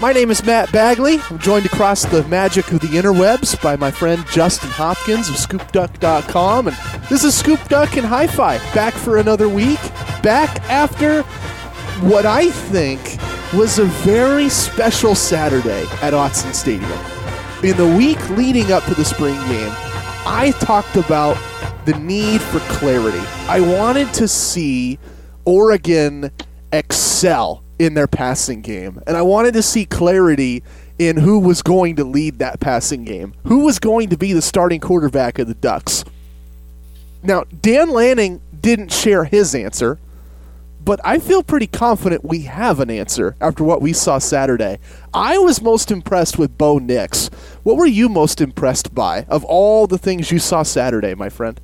My name is Matt Bagley. I'm joined across the magic of the interwebs by my friend Justin Hopkins of ScoopDuck.com. And this is Scoop Duck and Hi Fi, back for another week. Back after what I think was a very special Saturday at Autzen Stadium. In the week leading up to the spring game, I talked about the need for clarity. I wanted to see Oregon excel in their passing game. And I wanted to see clarity in who was going to lead that passing game, who was going to be the starting quarterback of the Ducks. Now, Dan Lanning didn't share his answer, but I feel pretty confident we have an answer after what we saw Saturday. I was most impressed with Bo Nix. What were you most impressed by of all the things you saw Saturday, my friend?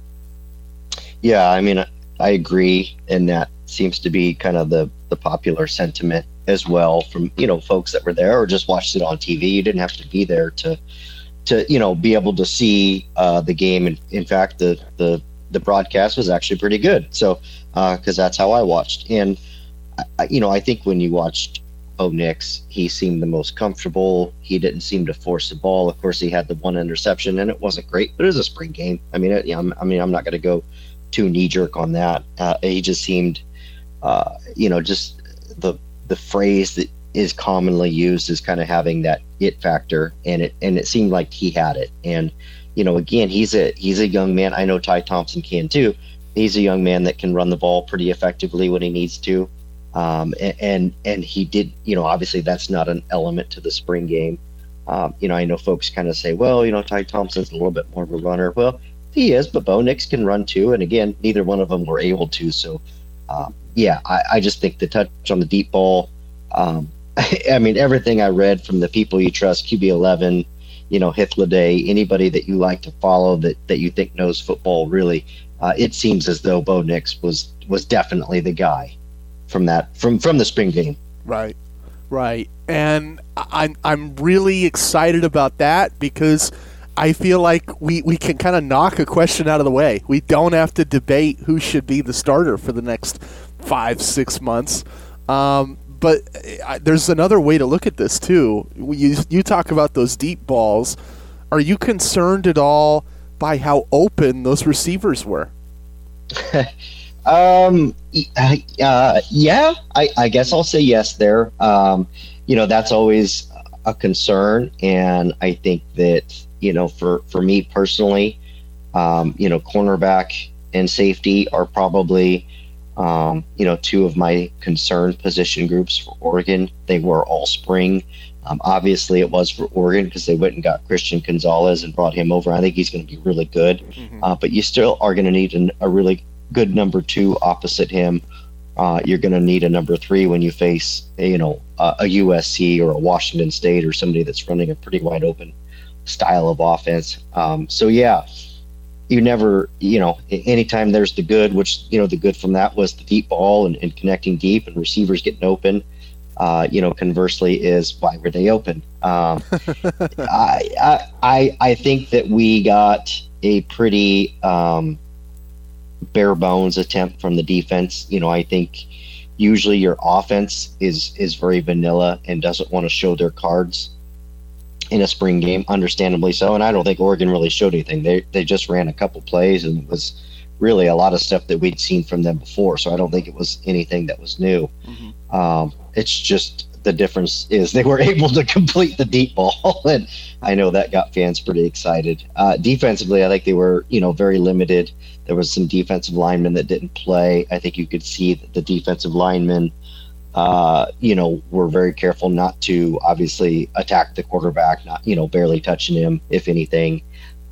Yeah, I mean, I agree, and that seems to be kind of the the popular sentiment as well from you know folks that were there or just watched it on TV. You didn't have to be there to to you know be able to see uh, the game. And in fact, the the the broadcast was actually pretty good. So because uh, that's how I watched, and I, you know I think when you watched Bo Nix, he seemed the most comfortable. He didn't seem to force the ball. Of course, he had the one interception, and it wasn't great, but it was a spring game. I mean, it, I mean, I'm not going to go too knee jerk on that. Uh, he just seemed uh, you know, just the the phrase that is commonly used is kind of having that it factor, and it and it seemed like he had it. And you know, again, he's a he's a young man. I know Ty Thompson can too. He's a young man that can run the ball pretty effectively when he needs to. Um, and, and, he did, you know, obviously that's not an element to the spring game. Um, you know, I know folks kind of say, well, you know, Ty Thompson's a little bit more of a runner. Well, he is, but Bo Nix can run too. And again, neither one of them were able to. So, um, yeah, I, I, just think the touch on the deep ball. Um, I mean, everything I read from the people you trust, QB11, you know, Hythloday, anybody that you like to follow that, that you think knows football, really, uh, it seems as though Bo Nix was was definitely the guy from that from from the spring game. Right, right, and I'm I'm really excited about that because I feel like we, we can kind of knock a question out of the way. We don't have to debate who should be the starter for the next five, six months. Um, but I, there's another way to look at this, too. You, you talk about those deep balls. Are you concerned at all by how open those receivers were? um, uh, yeah, I, I, guess I'll say yes there. Um, you know, that's always a concern. And I think that you know, for for me personally, um, you know, cornerback and safety are probably um, you know two of my concerned position groups for Oregon. They were all spring. Um, obviously, it was for Oregon because they went and got Christian Gonzalez and brought him over. I think he's going to be really good, mm-hmm. uh, but you still are going to need an, a really good number two opposite him. Uh, you're going to need a number three when you face, you know, a, a USC or a Washington State or somebody that's running a pretty wide open style of offense. Um, so yeah, you never, you know, anytime there's the good, which you know the good from that was the deep ball and, and connecting deep and receivers getting open. Uh, you know, conversely, is why were they open? Um, I, I I think that we got a pretty um, bare bones attempt from the defense. You know, I think usually your offense is is very vanilla and doesn't want to show their cards in a spring game, understandably so. And I don't think Oregon really showed anything. They they just ran a couple plays and it was really a lot of stuff that we'd seen from them before. So I don't think it was anything that was new. Mm-hmm. Um, it's just the difference is they were able to complete the deep ball, and I know that got fans pretty excited. Uh, defensively, I think they were you know very limited. There was some defensive linemen that didn't play. I think you could see that the defensive linemen uh, you know, we're very careful not to obviously attack the quarterback, not, you know, barely touching him, if anything.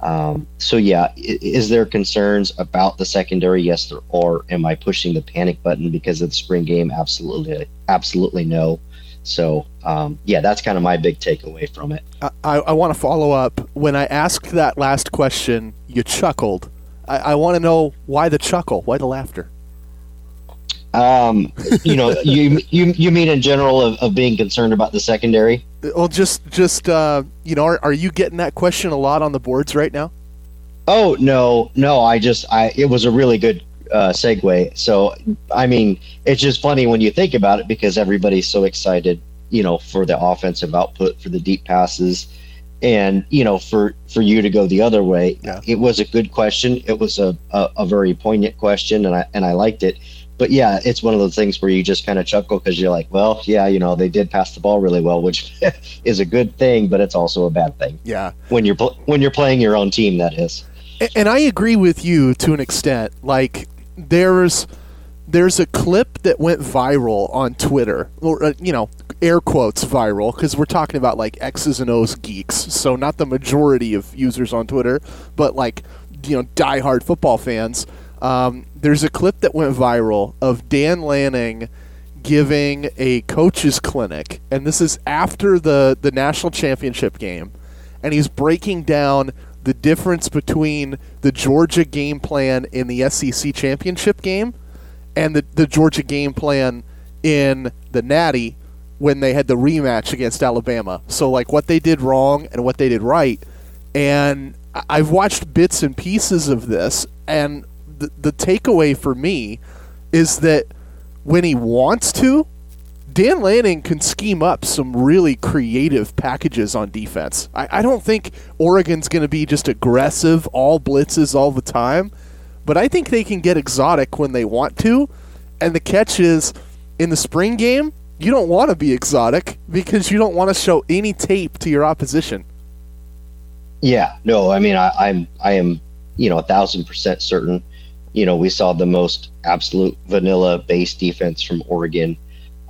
Um, so, yeah, is there concerns about the secondary? Yes, there are. Am I pushing the panic button because of the spring game? Absolutely. Absolutely no. So, um, yeah, that's kind of my big takeaway from it. I, I want to follow up. When I asked that last question, you chuckled. I, I want to know why the chuckle, why the laughter? Um, you know, you you you mean in general of, of being concerned about the secondary? Well, just just uh, you know, are, are you getting that question a lot on the boards right now? Oh no, no. I just I it was a really good uh, segue. So I mean, it's just funny when you think about it because everybody's so excited, you know, for the offensive output, for the deep passes, and you know, for for you to go the other way. Yeah. It was a good question. It was a, a, a very poignant question, and I and I liked it. But yeah, it's one of those things where you just kind of chuckle because you're like, well, yeah, you know, they did pass the ball really well, which is a good thing, but it's also a bad thing Yeah. when you're pl- when you're playing your own team. That is. And I agree with you to an extent. Like there's there's a clip that went viral on Twitter, or uh, you know, air quotes viral, because we're talking about like X's and O's geeks. So not the majority of users on Twitter, but like you know, diehard football fans. Um, there's a clip that went viral of Dan Lanning giving a coaches clinic, and this is after the the national championship game, and he's breaking down the difference between the Georgia game plan in the SEC championship game and the, the Georgia game plan in the Natty when they had the rematch against Alabama. So, like, what they did wrong and what they did right. And I've watched bits and pieces of this, and the, the takeaway for me is that when he wants to, Dan Lanning can scheme up some really creative packages on defense. I, I don't think Oregon's going to be just aggressive, all blitzes all the time, but I think they can get exotic when they want to. And the catch is in the spring game, you don't want to be exotic because you don't want to show any tape to your opposition. Yeah, no, I mean, I, I'm, I am, you know, a thousand percent certain. You know, we saw the most absolute vanilla base defense from Oregon,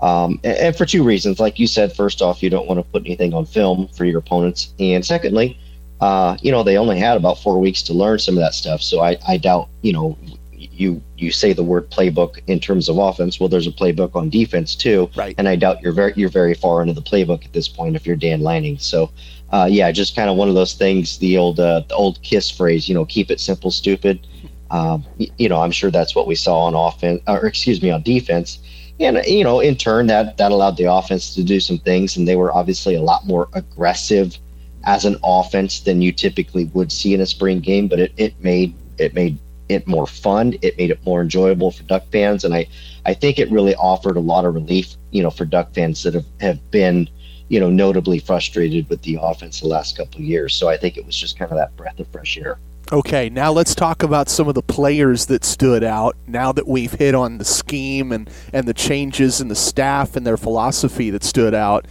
um, and, and for two reasons. Like you said, first off, you don't want to put anything on film for your opponents, and secondly, uh, you know, they only had about four weeks to learn some of that stuff. So I, I doubt, you know, you you say the word playbook in terms of offense. Well, there's a playbook on defense too, Right. and I doubt you're very you're very far into the playbook at this point if you're Dan Lanning. So, uh, yeah, just kind of one of those things. The old uh, the old Kiss phrase, you know, keep it simple, stupid. Um, you know, I'm sure that's what we saw on offense, or excuse me, on defense. And you know, in turn, that that allowed the offense to do some things, and they were obviously a lot more aggressive as an offense than you typically would see in a spring game. But it, it made it made it more fun. It made it more enjoyable for Duck fans, and I I think it really offered a lot of relief, you know, for Duck fans that have, have been, you know, notably frustrated with the offense the last couple of years. So I think it was just kind of that breath of fresh air. Okay, now let's talk about some of the players that stood out. Now that we've hit on the scheme and, and the changes in the staff and their philosophy that stood out,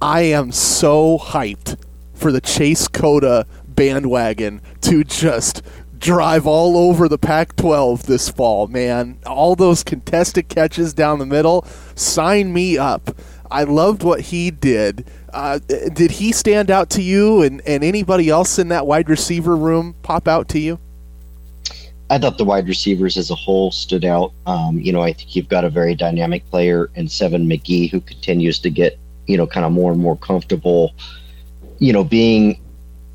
I am so hyped for the Chase Cota bandwagon to just drive all over the Pac 12 this fall, man. All those contested catches down the middle, sign me up. I loved what he did. Uh, did he stand out to you and, and anybody else in that wide receiver room pop out to you? I thought the wide receivers as a whole stood out. Um, you know, I think you've got a very dynamic player in Seven McGee who continues to get, you know, kind of more and more comfortable, you know, being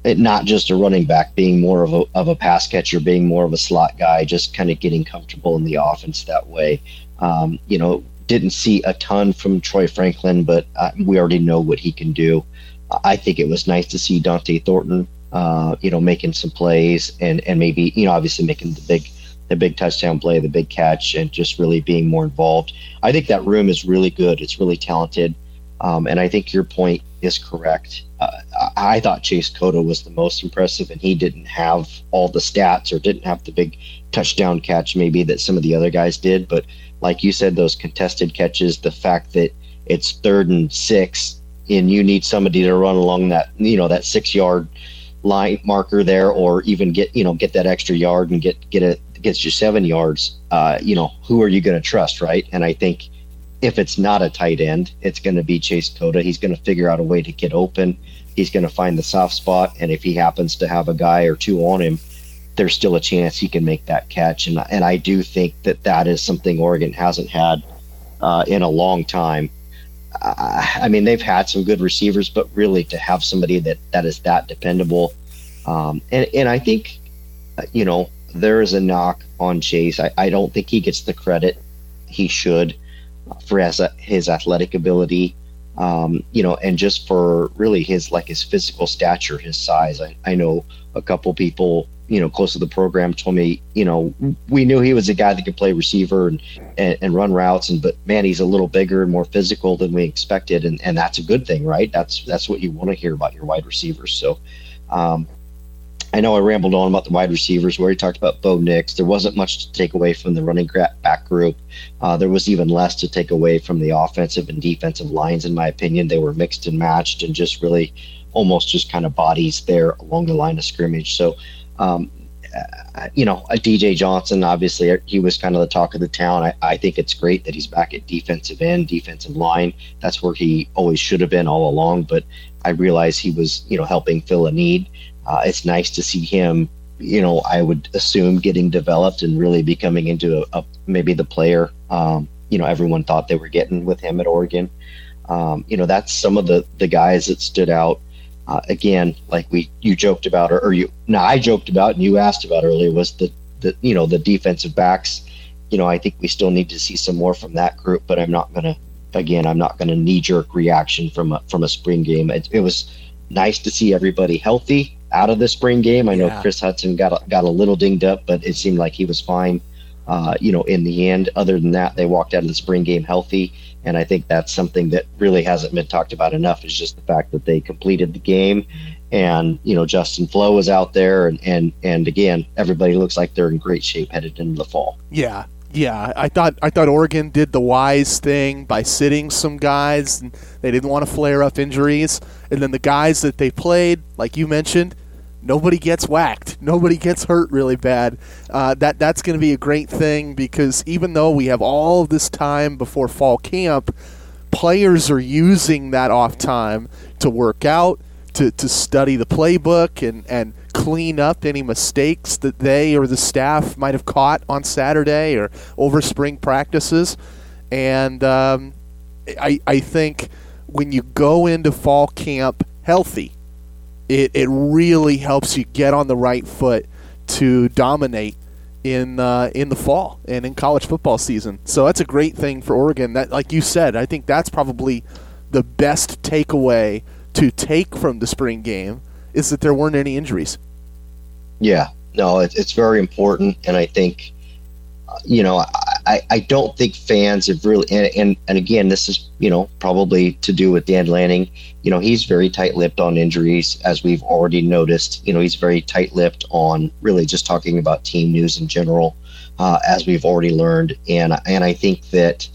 not just a running back, being more of a of a pass catcher, being more of a slot guy, just kind of getting comfortable in the offense that way. Um, you know, didn't see a ton from Troy Franklin, but uh, we already know what he can do. I think it was nice to see Dante Thornton, uh, you know, making some plays and and maybe you know obviously making the big the big touchdown play, the big catch, and just really being more involved. I think that room is really good. It's really talented, um, and I think your point is correct. Uh, I, I thought Chase Cota was the most impressive, and he didn't have all the stats or didn't have the big touchdown catch maybe that some of the other guys did. But like you said, those contested catches, the fact that it's third and six, and you need somebody to run along that you know that six yard line marker there, or even get you know get that extra yard and get get it gets you seven yards. Uh, you know who are you going to trust, right? And I think if it's not a tight end, it's going to be Chase Cota. He's going to figure out a way to get open. He's going to find the soft spot, and if he happens to have a guy or two on him, there's still a chance he can make that catch. And and I do think that that is something Oregon hasn't had uh, in a long time. Uh, I mean, they've had some good receivers, but really to have somebody that that is that dependable, um, and and I think, uh, you know, there is a knock on Chase. I, I don't think he gets the credit he should for his, his athletic ability, um, you know, and just for really his like his physical stature, his size. I, I know a couple people you know, close to the program told me, you know, we knew he was a guy that could play receiver and, and, and, run routes. And, but man, he's a little bigger and more physical than we expected. And, and that's a good thing, right? That's, that's what you want to hear about your wide receivers. So, um, I know I rambled on about the wide receivers where he talked about Bo Nix. There wasn't much to take away from the running back group. Uh, there was even less to take away from the offensive and defensive lines, in my opinion. They were mixed and matched and just really almost just kind of bodies there along the line of scrimmage. So, um, uh, you know, a DJ Johnson, obviously, he was kind of the talk of the town. I, I think it's great that he's back at defensive end, defensive line. That's where he always should have been all along. But I realize he was, you know, helping fill a need. Uh, it's nice to see him, you know, I would assume getting developed and really becoming into a, a maybe the player, um, you know, everyone thought they were getting with him at Oregon. Um, you know, that's some of the, the guys that stood out. Uh, again, like we you joked about, or, or you now I joked about and you asked about earlier was the the you know the defensive backs. You know, I think we still need to see some more from that group, but I'm not gonna again I'm not gonna knee jerk reaction from a, from a spring game. It, it, was nice to see everybody healthy out of the spring game. I know. Chris Hudson got a, got a little dinged up, but it seemed like he was fine. Uh, you know, in the end, other than that, they walked out of the spring game healthy. And I think that's something that really hasn't been talked about enough is just the fact that they completed the game. And, you know, Justin Flowe was out there. And, and, and again, everybody looks like they're in great shape headed into the fall. Yeah. Yeah, I thought I thought Oregon did the wise thing by sitting some guys. And they didn't want to flare up injuries, and then the guys that they played, like you mentioned, nobody gets whacked, nobody gets hurt really bad. Uh, that that's going to be a great thing because even though we have all this time before fall camp, players are using that off time to work out, to, to study the playbook, and and clean up any mistakes that they or the staff might have caught on Saturday or over spring practices. And um, I I think when you go into fall camp healthy it, it really helps you get on the right foot to dominate in uh, in the fall and in college football season. So that's a great thing for Oregon. That, like you said, I think that's probably the best takeaway to take from the spring game is that there weren't any injuries. Yeah, no, it, it's very important, and I think you know, I, I don't think fans have really, and, and, and again, this is, you know, probably to do with Dan Lanning. You know, he's very tight lipped on injuries, as we've already noticed. You know, he's very tight lipped on really just talking about team news in general, uh, as we've already learned. And, and I think that,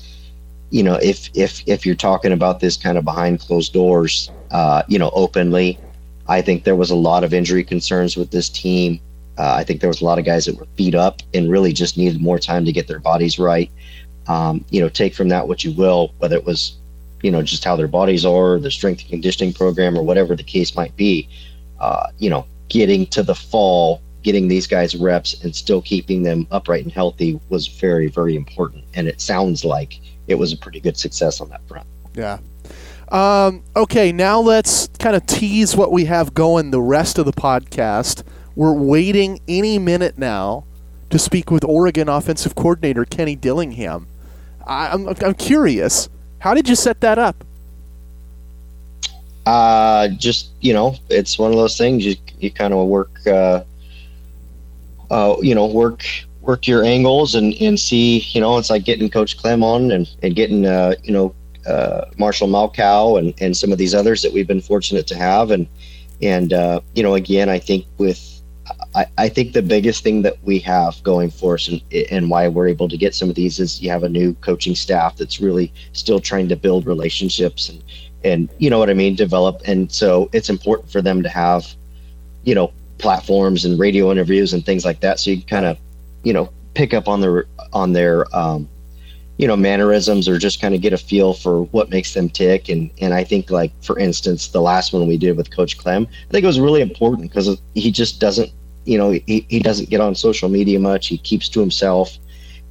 you know, if, if, if you're talking about this kind of behind closed doors, uh, you know, openly, I think there was a lot of injury concerns with this team. Uh, I think there was a lot of guys that were beat up and really just needed more time to get their bodies right. Um, you know, take from that what you will, whether it was, you know, just how their bodies are, the strength and conditioning program, or whatever the case might be. Uh, you know, getting to the fall, getting these guys reps and still keeping them upright and healthy was very, very important. And it sounds like it was a pretty good success on that front. Yeah. Um, okay, now let's kind of tease what we have going the rest of the podcast. We're waiting any minute now to speak with Oregon offensive coordinator Kenny Dillingham. I, am I'm, I'm curious. How did you set that up? Uh, just you know, it's one of those things. You you kind of work, uh, uh, you know, work work your angles and and see. You know, it's like getting Coach Clem on and and getting uh, you know uh, Marshall Malchow and and some of these others that we've been fortunate to have and and uh, you know again I think with I, I think the biggest thing that we have going for us and, and why we're able to get some of these is you have a new coaching staff that's really still trying to build relationships and and you know what I mean develop. And so it's important for them to have you know platforms and radio interviews and things like that. So you can kind of you know pick up on their on their um, you know mannerisms or just kind of get a feel for what makes them tick. And and I think like for instance the last one we did with coach Clem I think it was really important because he just doesn't you know, he, he doesn't get on social media much. He keeps to himself.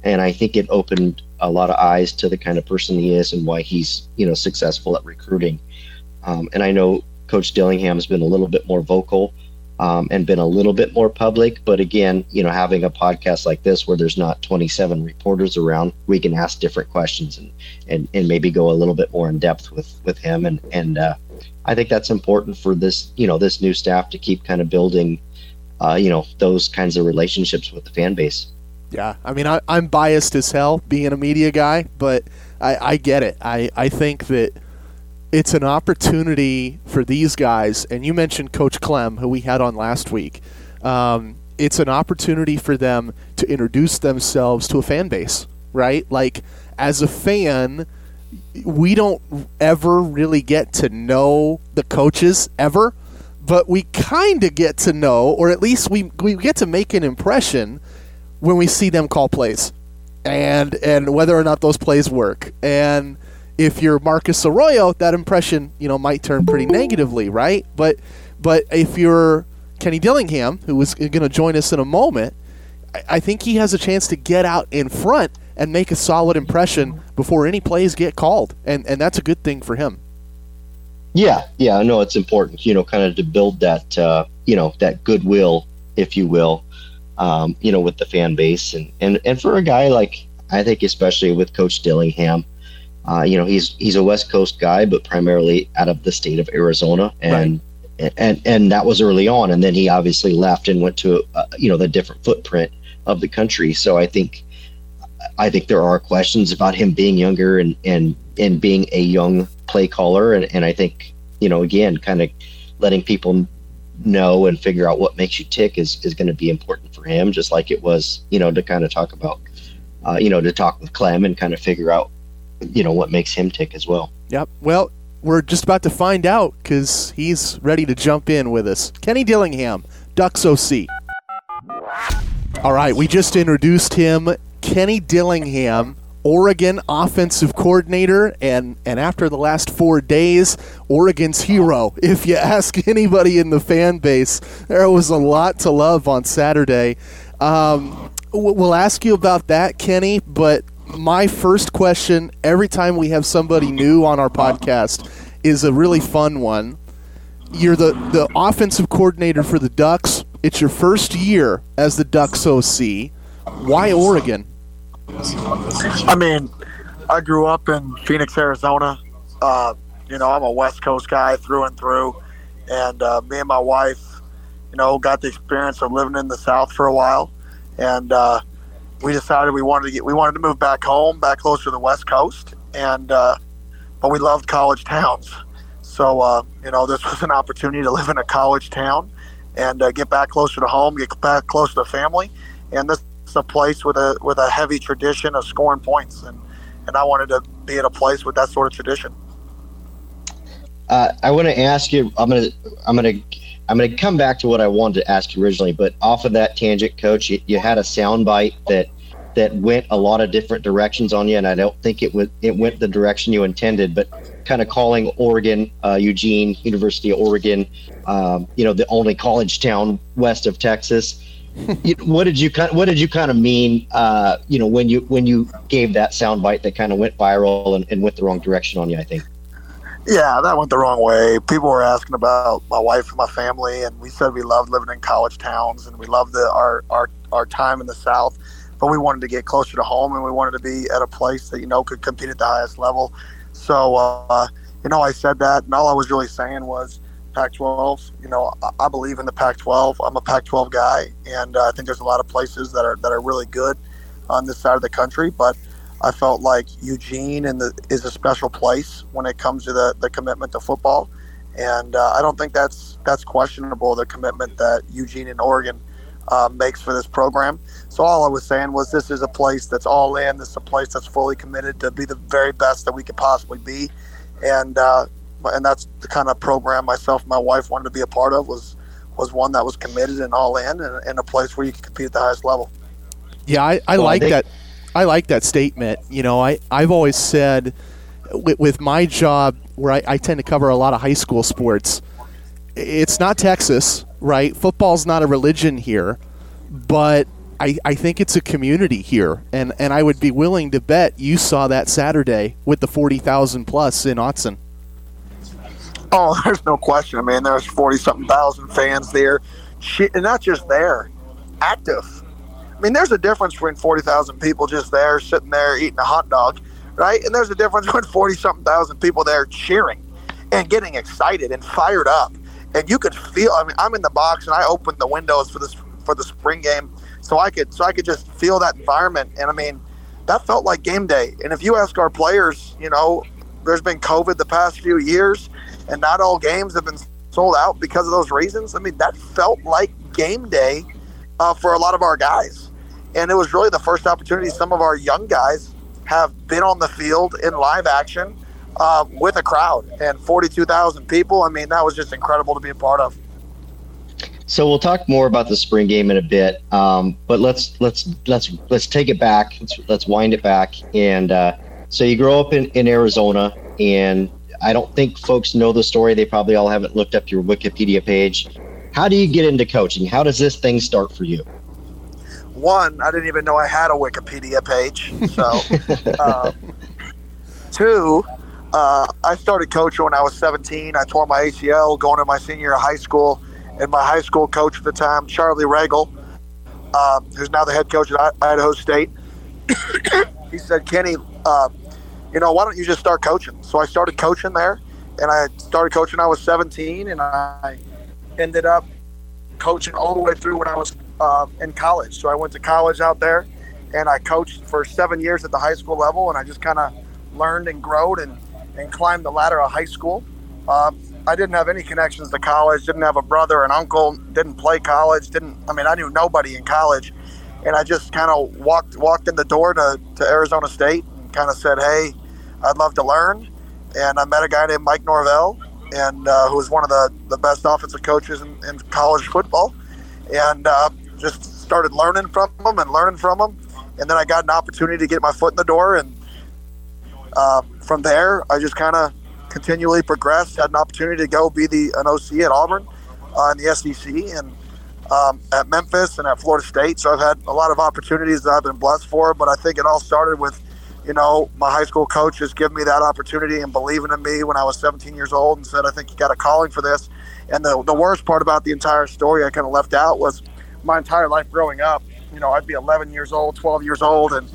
And I think it opened a lot of eyes to the kind of person he is and why he's, you know, successful at recruiting. Um, and I know Coach Dillingham has been a little bit more vocal um, and been a little bit more public. But again, you know, having a podcast like this where there's not 27 reporters around, we can ask different questions and, and, and maybe go a little bit more in depth with, with him. And, and uh, I think that's important for this, you know, this new staff to keep kind of building uh, you know, those kinds of relationships with the fan base. Yeah, I mean, I, am biased as hell being a media guy, but I, I get it. I, I think that it's an opportunity for these guys, and you mentioned Coach Clem, who we had on last week. Um, it's an opportunity for them to introduce themselves to a fan base, right? Like, as a fan, we don't ever really get to know the coaches ever, but we kind of get to know, or at least we, we get to make an impression when we see them call plays and and whether or not those plays work. And if you're Marcus Arroyo, that impression, you know, might turn pretty negatively, right? But but if you're Kenny Dillingham, who is going to join us in a moment, I, I think he has a chance to get out in front and make a solid impression before any plays get called, and and that's a good thing for him. Yeah, yeah, I know it's important, you know, kind of to build that, uh, you know, that goodwill, if you will, um, you know, with the fan base, and and and for a guy like I think, especially with Coach Dillingham, uh, you know, he's he's a West Coast guy, but primarily out of the state of Arizona, and right. and and that was early on, and then he obviously left and went to uh, you know the different footprint of the country. So I think I think there are questions about him being younger and and and being a young play caller, and and I think you know again, kind of letting people know and figure out what makes you tick is is going to be important for him, just like it was you know to kind of talk about. Uh, you know, to talk with Clem and kind of figure out you know what makes him tick as well. Yep. Well, we're just about to find out because he's ready to jump in with us. Kenny Dillingham, Ducks OC. All right, we just introduced him, Kenny Dillingham, Oregon offensive coordinator, and and after the last four days, Oregon's hero. If you ask anybody in the fan base, there was a lot to love on Saturday. Um, we'll ask you about that, Kenny, but my first question every time we have somebody new on our podcast is a really fun one. You're the, the offensive coordinator for the Ducks. It's your first year as the Ducks OC. Why Oregon? I mean, I grew up in Phoenix, Arizona. Uh, you know, I'm a West Coast guy through and through. And uh, me and my wife, you know, got the experience of living in the South for a while. And, uh, we decided we wanted to get we wanted to move back home, back closer to the West Coast, and uh, but we loved college towns. So uh, you know, this was an opportunity to live in a college town and uh, get back closer to home, get back closer to family, and this is a place with a with a heavy tradition of scoring points, and and I wanted to be at a place with that sort of tradition. Uh, I want to ask you. I'm gonna. I'm gonna. I'm to come back to what I wanted to ask you originally, but off of that tangent, Coach, you, you had a soundbite that that went a lot of different directions on you, and I don't think it went it went the direction you intended. But kind of calling Oregon, uh, Eugene, University of Oregon, um, you know, the only college town west of Texas. what did you kind What did you kind of mean? Uh, you know, when you when you gave that soundbite that kind of went viral and, and went the wrong direction on you, I think. Yeah, that went the wrong way. People were asking about my wife and my family, and we said we loved living in college towns and we loved the, our, our, our time in the South but we wanted to get closer to home and we wanted to be at a place that you know could compete at the highest level. So uh, you know, I said that, and all I was really saying was Pac-12. You know, I, believe in the Pac-12. I'm a Pac-12 guy, and uh, I think there's a lot of places that are that are really good on this side of the country, but. I felt like Eugene and the, is a special place when it comes to the, the commitment to football, and uh, I don't think that's that's questionable. The commitment that Eugene and Oregon uh, makes for this program. So all I was saying was this is a place that's all in. This is a place that's fully committed to be the very best that we could possibly be, and uh, and that's the kind of program myself and my wife wanted to be a part of was was one that was committed and all in and, and a place where you can compete at the highest level. Yeah, I, I well, like that. I like that statement. You know, I I've always said with, with my job where I, I tend to cover a lot of high school sports. It's not Texas, right? Football's not a religion here, but I, I think it's a community here, and, and I would be willing to bet you saw that Saturday with the forty thousand plus in Autzen. Oh, there's no question. I mean, there's forty something thousand fans there, and not just there, active. I mean, there's a difference between forty thousand people just there, sitting there eating a hot dog, right? And there's a difference between forty something thousand people there cheering and getting excited and fired up and you could feel. I mean, I'm in the box and I opened the windows for this for the spring game, so I could so I could just feel that environment. And I mean, that felt like game day. And if you ask our players, you know, there's been COVID the past few years, and not all games have been sold out because of those reasons. I mean, that felt like game day uh, for a lot of our guys. And it was really the first opportunity some of our young guys have been on the field in live action uh, with a crowd and 42,000 people. I mean, that was just incredible to be a part of. So we'll talk more about the spring game in a bit, um, but let's let's let's let's take it back. Let's let's wind it back. And uh, so you grow up in, in Arizona, and I don't think folks know the story. They probably all haven't looked up your Wikipedia page. How do you get into coaching? How does this thing start for you? One, I didn't even know I had a Wikipedia page. So, uh, two, uh, I started coaching when I was 17. I tore my ACL going to my senior high school, and my high school coach at the time, Charlie Ragle, uh, who's now the head coach at Idaho State, he said, "Kenny, uh, you know, why don't you just start coaching?" So I started coaching there, and I started coaching. I was 17, and I ended up coaching all the way through when I was uh, in college. So I went to college out there, and I coached for seven years at the high school level, and I just kind of learned and growed and, and climbed the ladder of high school. Uh, I didn't have any connections to college. Didn't have a brother, an uncle. Didn't play college. Didn't. I mean, I knew nobody in college, and I just kind of walked walked in the door to, to Arizona State and kind of said, "Hey, I'd love to learn." And I met a guy named Mike Norvell, and uh, who was one of the, the best offensive coaches in, in college football, and uh, just started learning from him and learning from him. And then I got an opportunity to get my foot in the door, and uh, from there, I just kind of continually progressed. Had an opportunity to go be the an OC at Auburn uh, in the SEC, and um, at Memphis and at Florida State. So I've had a lot of opportunities that I've been blessed for. But I think it all started with you know, my high school coach gave me that opportunity and believing in me when I was 17 years old and said, I think you got a calling for this. And the, the worst part about the entire story I kind of left out was my entire life growing up. You know, I'd be 11 years old, 12 years old, and,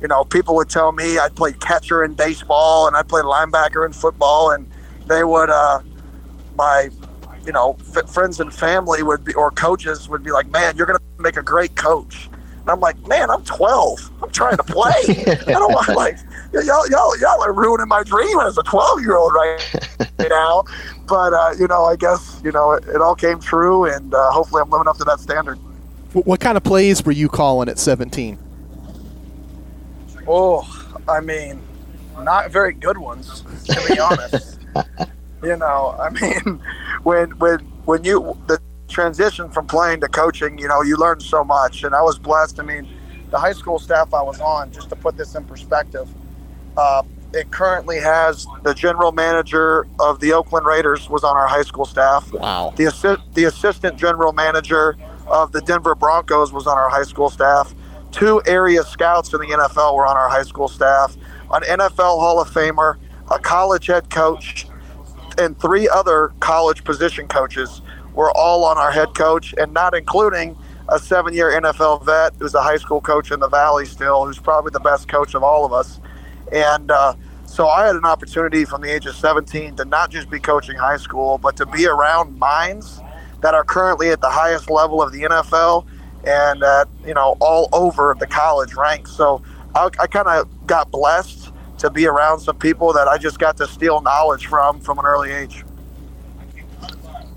you know, people would tell me I'd play catcher in baseball and I'd play linebacker in football. And they would, uh, my, you know, f- friends and family would be, or coaches would be like, man, you're going to make a great coach. And I'm like, man, I'm 12. I'm trying to play. I don't want like y'all, y'all, y'all are ruining my dream as a 12 year old right now. But uh, you know, I guess you know it, it all came true, and uh, hopefully, I'm living up to that standard. What kind of plays were you calling at 17? Oh, I mean, not very good ones, to be honest. you know, I mean, when when when you the transition from playing to coaching, you know, you learn so much. And I was blessed. I mean, the high school staff I was on, just to put this in perspective, uh, it currently has the general manager of the Oakland Raiders was on our high school staff. Wow. The, assi- the assistant general manager of the Denver Broncos was on our high school staff. Two area scouts in the NFL were on our high school staff. An NFL Hall of Famer, a college head coach, and three other college position coaches were all on our head coach, and not including a seven year NFL vet who's a high school coach in the Valley still, who's probably the best coach of all of us. And uh, so I had an opportunity from the age of 17 to not just be coaching high school, but to be around minds that are currently at the highest level of the NFL and at, you know, all over the college ranks. So I, I kind of got blessed to be around some people that I just got to steal knowledge from from an early age.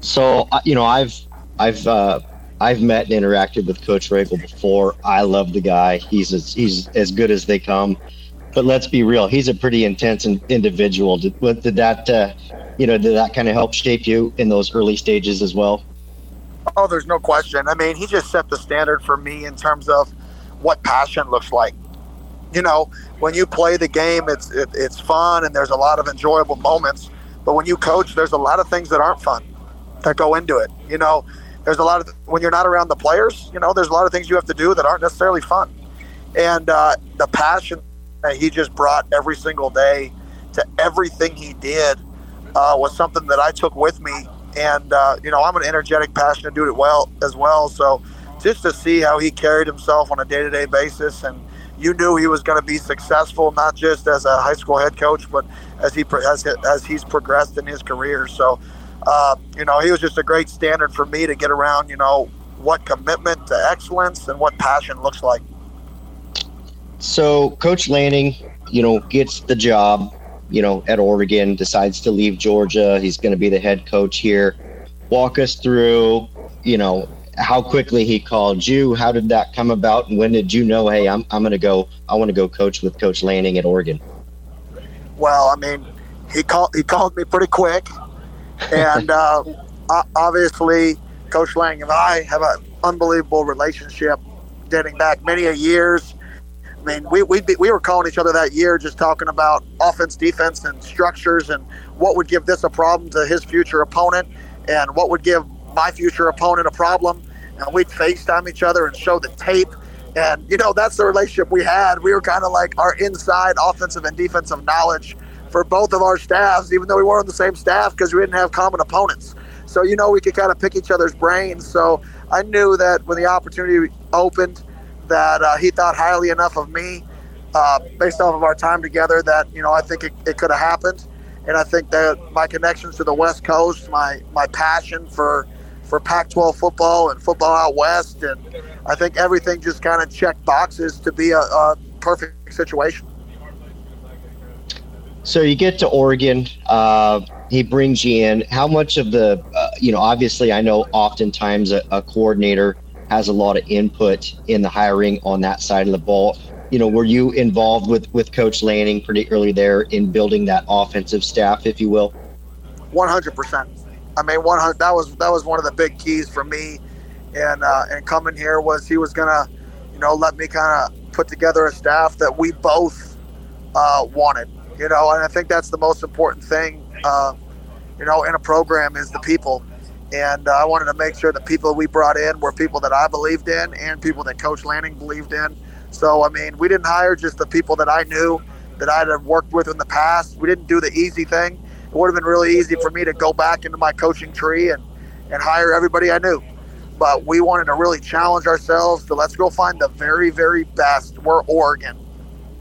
So you know, I've I've uh, I've met and interacted with Coach Ragle before. I love the guy. He's as, he's as good as they come. But let's be real. He's a pretty intense individual. Did, did that uh, you know did that kind of help shape you in those early stages as well? Oh, there's no question. I mean, he just set the standard for me in terms of what passion looks like. You know, when you play the game, it's it, it's fun and there's a lot of enjoyable moments. But when you coach, there's a lot of things that aren't fun that go into it. You know, there's a lot of when you're not around the players. You know, there's a lot of things you have to do that aren't necessarily fun. And uh, the passion that he just brought every single day to everything he did uh, was something that I took with me. And uh, you know, I'm an energetic, passionate dude well as well. So just to see how he carried himself on a day-to-day basis, and you knew he was going to be successful, not just as a high school head coach, but as he as, as he's progressed in his career. So uh, you know, he was just a great standard for me to get around, you know, what commitment to excellence and what passion looks like. So, Coach Lanning, you know, gets the job, you know, at Oregon, decides to leave Georgia. He's going to be the head coach here. Walk us through, you know, how quickly he called you. How did that come about? And when did you know, hey, I'm, I'm going to go, I want to go coach with Coach Lanning at Oregon? Well, I mean, he called, he called me pretty quick. And uh, obviously, Coach Lang and I have an unbelievable relationship dating back many a years I mean, we we we were calling each other that year, just talking about offense, defense, and structures, and what would give this a problem to his future opponent, and what would give my future opponent a problem. And we'd FaceTime each other and show the tape. And, you know, that's the relationship we had. We were kind of like our inside offensive and defensive knowledge for both of our staffs, even though we weren't on the same staff because we didn't have common opponents. So, you know, we could kind of pick each other's brains. So I knew that when the opportunity opened, that uh, he thought highly enough of me uh, based off of our time together that you know I think it, it could have happened, and I think that my connections to the West Coast, my my passion for for Pac-12 football and football out west, and I think everything just kind of checked boxes to be a, a perfect situation. So you get to Oregon. Uh, he brings you in. How much of the, uh, you know, obviously I know oftentimes a, a coordinator has a lot of input in the hiring on that side of the ball. You know, were you involved with with Coach Lanning pretty early there in building that offensive staff, if you will? One hundred percent. I mean, one hundred. That was that was one of the big keys for me, and uh, and coming here was he was gonna, you know, let me kind of put together a staff that we both uh, wanted. You know, and I think that's the most important thing. Uh, you know, in a program is the people and uh, I wanted to make sure the people we brought in were people that I believed in and people that Coach Lanning believed in. So, I mean, we didn't hire just the people that I knew that I'd have worked with in the past. We didn't do the easy thing. It would have been really easy for me to go back into my coaching tree and, and hire everybody I knew. But we wanted to really challenge ourselves to let's go find the very, very best. We're Oregon.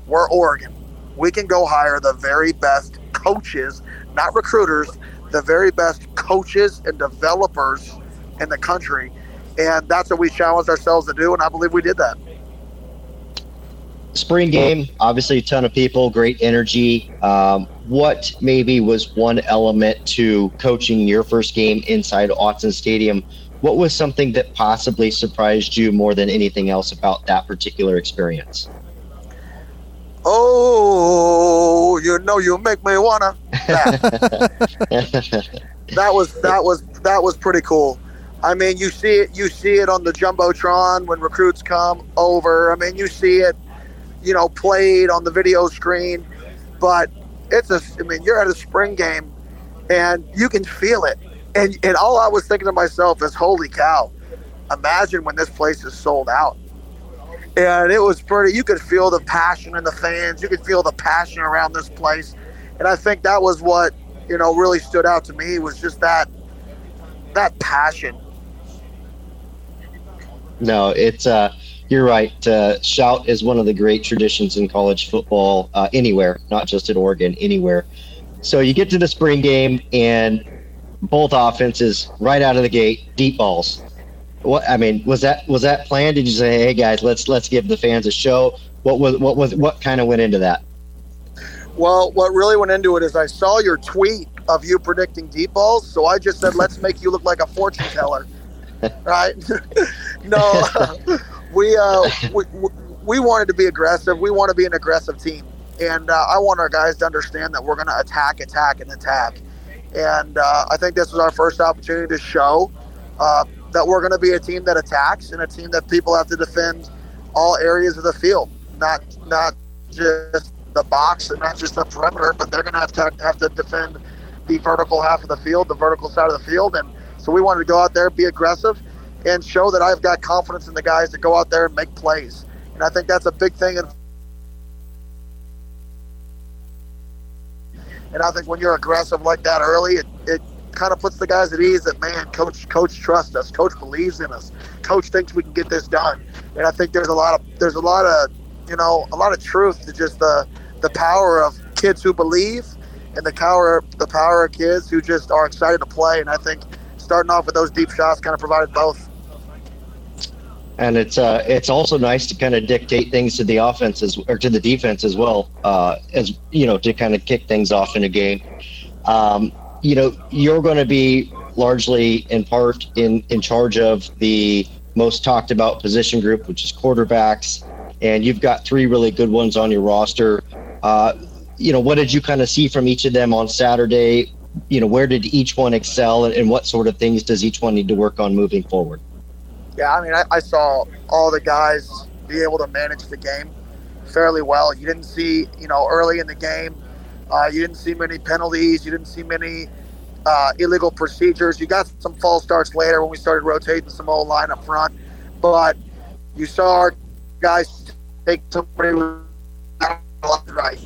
We're Oregon. We can go hire the very best coaches, not recruiters, the very best coaches and developers in the country. And that's what we challenged ourselves to do, and I believe we did that. Spring game, obviously a ton of people, great energy. Um, what maybe was one element to coaching your first game inside Autzen Stadium? What was something that possibly surprised you more than anything else about that particular experience? Oh, you know, you make me wanna. That. was that was that was pretty cool. I mean, you see it you see it on the jumbotron when recruits come over. I mean, you see it, you know, played on the video screen, but it's a. I mean, you're at a spring game, and you can feel it. And and all I was thinking to myself is, holy cow! Imagine when this place is sold out and it was pretty. You could feel the passion in the fans. You could feel the passion around this place, and I think that was what you know really stood out to me was just that that passion. No, it's uh, you're right. Uh, shout is one of the great traditions in college football uh, anywhere, not just at Oregon, anywhere. So you get to the spring game and both offenses right out of the gate, deep balls what I mean was that was that planned? Did you say, hey guys, let's let's give the fans a show? What was what was what kind of went into that? Well, what really went into it is I saw your tweet of you predicting deep balls, so I just said, let's make you look like a fortune teller, right? no, we, uh, we we wanted to be aggressive. We want to be an aggressive team, and uh, I want our guys to understand that we're going to attack, attack, and attack. And uh, I think this was our first opportunity to show uh, that we're going to be a team that attacks and a team that people have to defend all areas of the field, not not just the box and not just the perimeter, but they're going to have to have to defend the vertical half of the field, the vertical side of the field, and so we wanted to go out there, be aggressive, and show that I've got confidence in the guys to go out there and make plays. And I think that's a big thing. And I think when you're aggressive like that early, it, it kind of puts the guys at ease that man, coach, coach trusts us, coach believes in us, coach thinks we can get this done. And I think there's a lot of there's a lot of you know a lot of truth to just the the power of kids who believe and the power the power of kids who just are excited to play. And I think starting off with those deep shots kind of provided both. and it's uh, it's also nice to kind of dictate things to the offenses or to the defense as well, uh, as you know, to kind of kick things off in a game. Um, you know, you're going to be largely in part in in charge of the most talked about position group, which is quarterbacks, and you've got three really good ones on your roster. Uh, you know, what did you kind of see from each of them on Saturday? You know, where did each one excel, and, and what sort of things does each one need to work on moving forward? Yeah, I mean, I, I saw all the guys be able to manage the game fairly well. You didn't see, you know, early in the game, uh, you didn't see many penalties. You didn't see many uh, illegal procedures. You got some false starts later when we started rotating some old line up front, but you saw our guys take somebody right.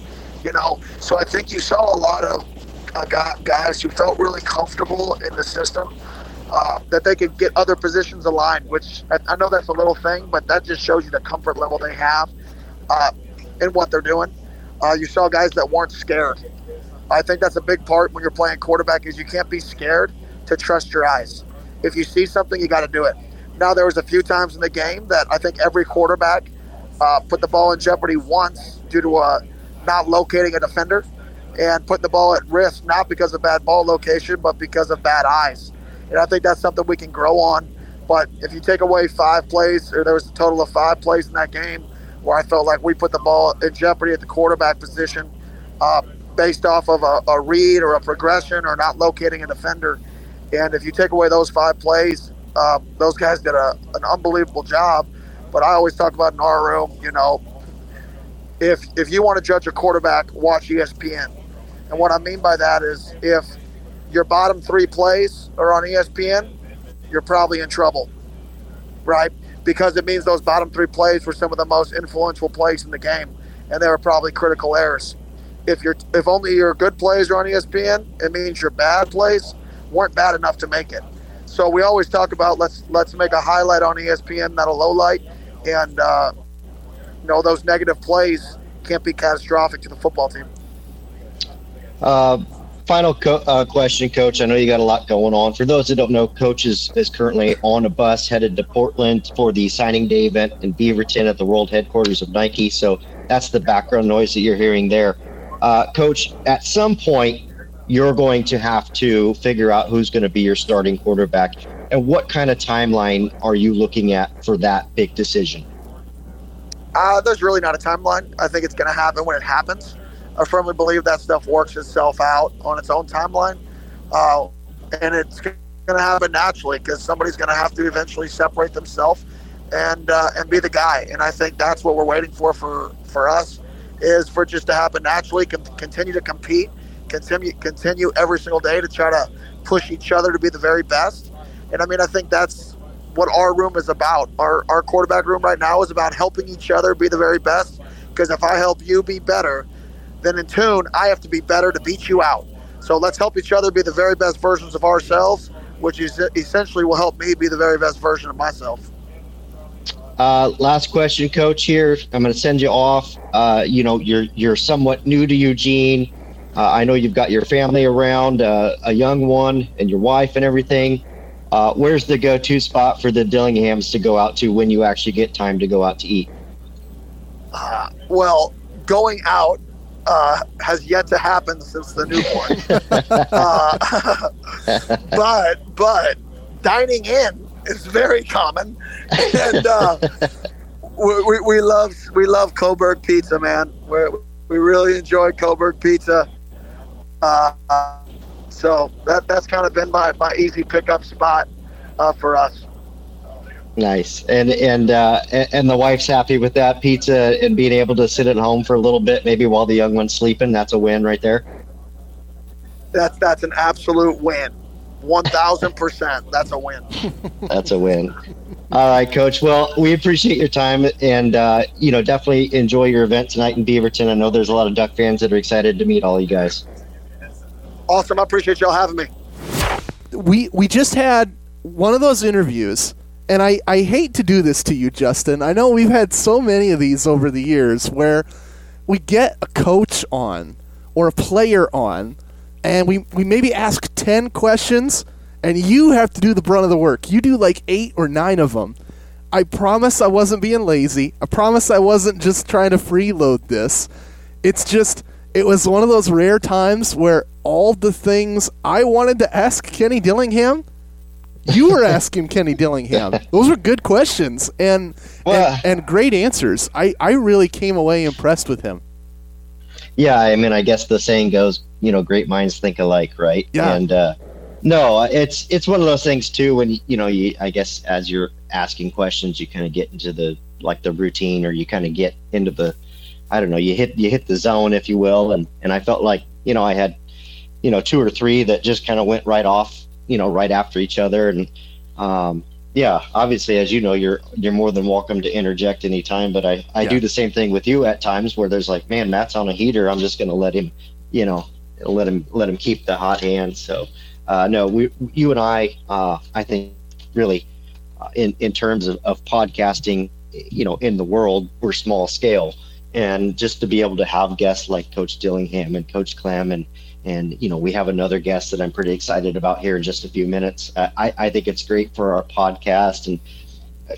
You know, so I think you saw a lot of uh, guys who felt really comfortable in the system uh, that they could get other positions aligned, which I, know that's a little thing, but that just shows you the comfort level they have uh, in what they're doing. Uh, you saw guys that weren't scared. I think that's a big part when you're playing quarterback is you can't be scared to trust your eyes. If you see something, you got to do it. Now there was a few times in the game that I think every quarterback uh, put the ball in jeopardy once due to uh, not locating a defender and putting the ball at risk, not because of bad ball location, but because of bad eyes. And I think that's something we can grow on. But if you take away five plays, or there was a total of five plays in that game where I felt like we put the ball in jeopardy at the quarterback position uh, based off of a, a, read or a progression or not locating a defender. And if you take away those five plays, uh, those guys did a, an unbelievable job. But I always talk about in our room, you know, if if you want to judge a quarterback, watch ESPN. And what I mean by that is if your bottom three plays are on ESPN, you're probably in trouble, right? Because it means those bottom three plays were some of the most influential plays in the game, and they were probably critical errors. If you're if only your good plays are on ESPN, it means your bad plays weren't bad enough to make it. So we always talk about let's let's make a highlight on ESPN, not a low light, and uh, you know those negative plays can't be catastrophic to the football team. Uh, final co- uh, question, Coach. I know you got a lot going on. For those that don't know, Coach is, is currently on a bus headed to Portland for the signing day event in Beaverton at the world headquarters of Nike. So that's the background noise that you're hearing there. Uh, Coach, at some point, you're going to have to figure out who's going to be your starting quarterback. And what kind of timeline are you looking at for that big decision? Uh, there's really not a timeline. I think it's going to happen when it happens. I firmly believe that stuff works itself out on its own timeline, uh, and it's going to happen naturally because somebody's going to have to eventually separate themselves and uh, and be the guy. And I think that's what we're waiting for for for us is for it just to happen naturally, com- continue to compete, continue continue every single day to try to push each other to be the very best. And I mean, I think that's what our room is about. Our our quarterback room right now is about helping each other be the very best. Because if I help you be better, then in tune, I have to be better to beat you out. So let's help each other be the very best versions of ourselves, which is essentially will help me be the very best version of myself. Uh, last question, Coach. Here, I'm going to send you off. Uh, you know, you're you're somewhat new to Eugene. Uh, I know you've got your family around, uh, a young one, and your wife and everything. Uh, where's the go-to spot for the Dillinghams to go out to when you actually get time to go out to eat? Uh, well, going out uh, has yet to happen since the newborn. uh, but but dining in is very common, and uh, we, we, we, love we love Coburg pizza, man. we we really enjoy Coburg pizza. Uh, so that that's kind of been my, my easy pickup spot uh, for us. Nice, and and uh, and the wife's happy with that pizza and being able to sit at home for a little bit, maybe while the young one's sleeping. That's a win right there. That's that's an absolute win, one thousand percent. That's a win. that's a win. All right, Coach. Well, we appreciate your time, and uh, you know, definitely enjoy your event tonight in Beaverton. I know there's a lot of Duck fans that are excited to meet all you guys. Awesome. I appreciate y'all having me. We we just had one of those interviews and I, I hate to do this to you, Justin. I know we've had so many of these over the years where we get a coach on or a player on, and we, we maybe ask 10 questions, and you have to do the brunt of the work. You do like eight or nine of them. I promise I wasn't being lazy. I promise I wasn't just trying to freeload this. It's just it was one of those rare times where all the things I wanted to ask Kenny Dillingham, you were asking Kenny Dillingham. Those were good questions and, well, and and great answers. I I really came away impressed with him. Yeah, I mean, I guess the saying goes, you know, great minds think alike, right? Yeah. And uh, no, it's it's one of those things too. When you know, you I guess as you're asking questions, you kind of get into the like the routine, or you kind of get into the, I don't know, you hit you hit the zone, if you will. And and I felt like you know I had, you know, two or three that just kind of went right off, you know, right after each other, and um, yeah, obviously, as you know, you're you're more than welcome to interject anytime. But I I yeah. do the same thing with you at times where there's like, man, Matt's on a heater. I'm just gonna let him, you know, let him let him keep the hot hand. So uh, no, we you and I, uh, I think really, uh, in in terms of, of podcasting, you know, in the world, we're small scale, and just to be able to have guests like Coach Dillingham and Coach Clem and and you know we have another guest that I'm pretty excited about here in just a few minutes. I, I think it's great for our podcast, and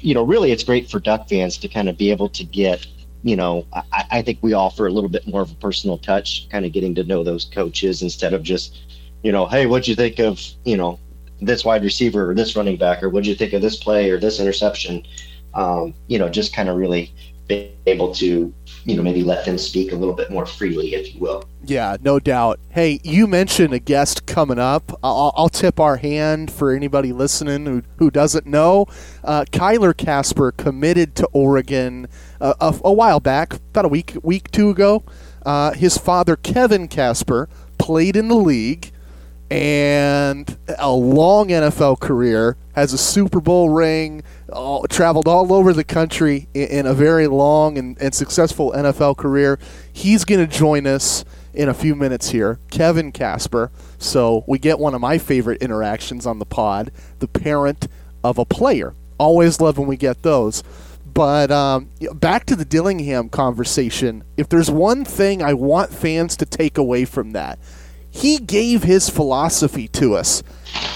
you know really it's great for Duck fans to kind of be able to get you know I, I think we offer a little bit more of a personal touch, kind of getting to know those coaches instead of just you know hey what'd you think of you know this wide receiver or this running back or what'd you think of this play or this interception. Um, you know, just kind of really be able to you know maybe let them speak a little bit more freely if you will. Yeah no doubt. Hey you mentioned a guest coming up. I'll, I'll tip our hand for anybody listening who, who doesn't know. Uh, kyler kasper committed to oregon uh, a, a, while back about a week week two ago. Uh, his father kevin kasper played in the league and a long NFL career, has a Super Bowl ring, all, traveled all over the country in, in a very long and, and successful NFL career. He's going to join us in a few minutes here, Kevin Kasper. So we get one of my favorite interactions on the pod, the parent of a player. Always love when we get those. But um, back to the Dillingham conversation. If there's one thing I want fans to take away from that, he gave his philosophy to us.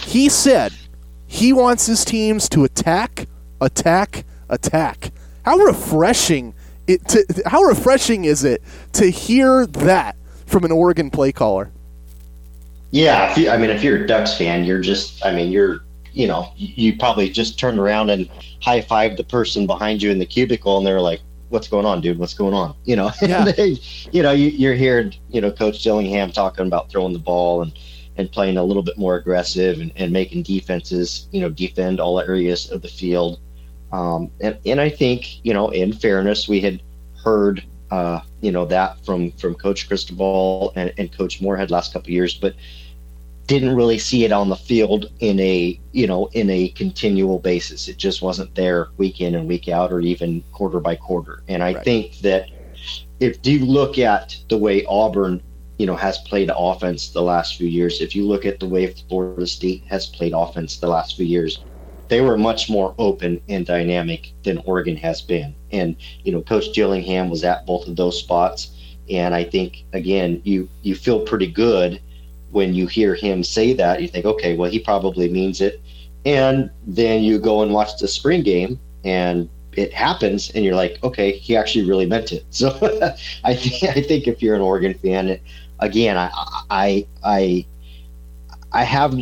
He said he wants his teams to attack, attack, attack. How refreshing it to, how refreshing is it to hear that from an Oregon play caller? Yeah, you, I mean, if you're a Ducks fan, you're just, I mean, you're, you know, you probably just turned around and high five the person behind you in the cubicle, and they're like, what's going on, dude? What's going on? You know, yeah. they, you know, you, are hearing, you know, Coach Dillingham talking about throwing the ball and and playing a little bit more aggressive and, and making defenses, you know, defend all areas of the field. Um, and and I think, you know, in fairness, we had heard, uh, you know, that from from Coach Cristobal and, and Coach Moorhead last couple years, but didn't really see it on the field in a you know in a continual basis. It just wasn't there week in and week out, or even quarter by quarter. And I right. think that if you look at the way Auburn you know has played offense the last few years, if you look at the way Florida State has played offense the last few years, they were much more open and dynamic than Oregon has been. And you know, Coach Dillingham was at both of those spots. And I think again, you you feel pretty good when you hear him say that, you think, okay, well, he probably means it. And then you go and watch the spring game and it happens and you're like, okay, he actually really meant it. So I think, I think if you're an Oregon fan, again, I, I, I, I have,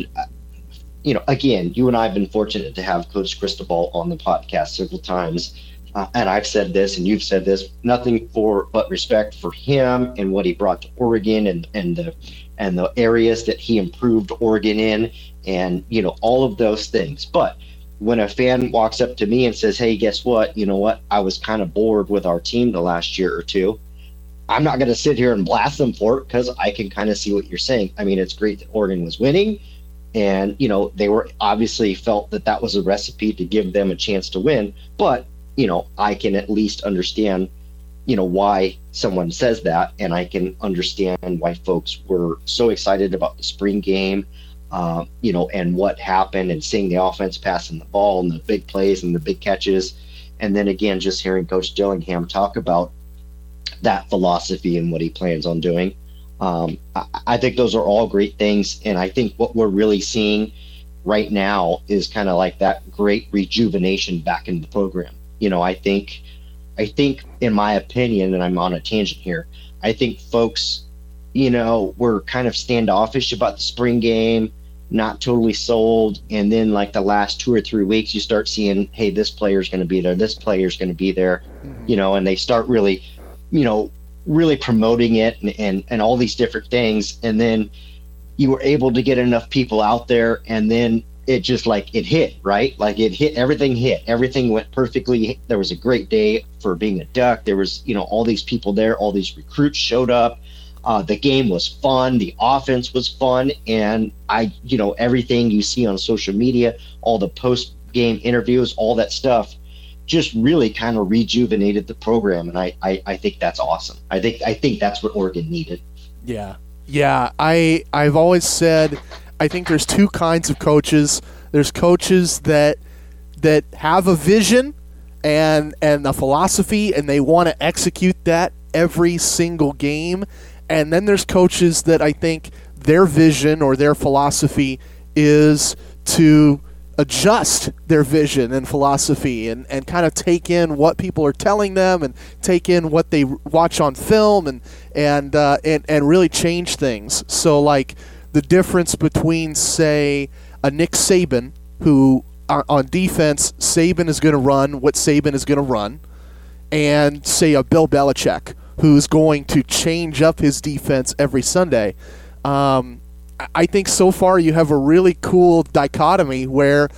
you know, again, you and I have been fortunate to have Coach Cristobal on the podcast several times. Uh, and I've said this, and you've said this, nothing for but respect for him and what he brought to Oregon and, and the and the areas that he improved Oregon in, and you know all of those things. But when a fan walks up to me and says, "Hey, guess what? You know what? I was kind of bored with our team the last year or two. I'm not going to sit here and blast them for it because I can kind of see what you're saying. I mean, it's great that Oregon was winning, and you know they were obviously felt that that was a recipe to give them a chance to win. But you know, I can at least understand you know why someone says that and i can understand why folks were so excited about the spring game uh, you know and what happened and seeing the offense passing the ball and the big plays and the big catches and then again just hearing coach dillingham talk about that philosophy and what he plans on doing um, I, I think those are all great things and i think what we're really seeing right now is kind of like that great rejuvenation back in the program. You know, I think, I think, in my opinion, and I'm on a tangent here, I think folks, you know, were kind of standoffish about the spring game, not totally sold, and then like the last two or three weeks, you start seeing, hey, this player's going to be there, this player's going to be there, mm-hmm. you know, and they start really, you know, really promoting it and, and and all these different things, and then you were able to get enough people out there and then it just like it hit right? Like it hit everything hit. Everything went perfectly. There was a great day for being a duck. There was you know all these people there all these recruits showed up. Uh, the game was fun. The offense was fun. And i you know everything you see on social media all the post game interviews all that stuff just really kind of rejuvenated the program. And I, I i think that's awesome. I think i think that's what oregon needed. Yeah. Yeah, I I've always said I think there's two kinds of coaches. There's coaches that that have a vision and and a philosophy and they want to execute that every single game. And then there's coaches that I think their vision or their philosophy is to adjust their vision and philosophy and, and kind of take in what people are telling them and take in what they watch on film and and uh, and, and really change things. So like the difference between say a Nick Saban who uh, on defense Saban is going to run what Saban is going to run and say a Bill Belichick who's going to change up his defense every Sunday. Um, I think so far you have a really cool dichotomy where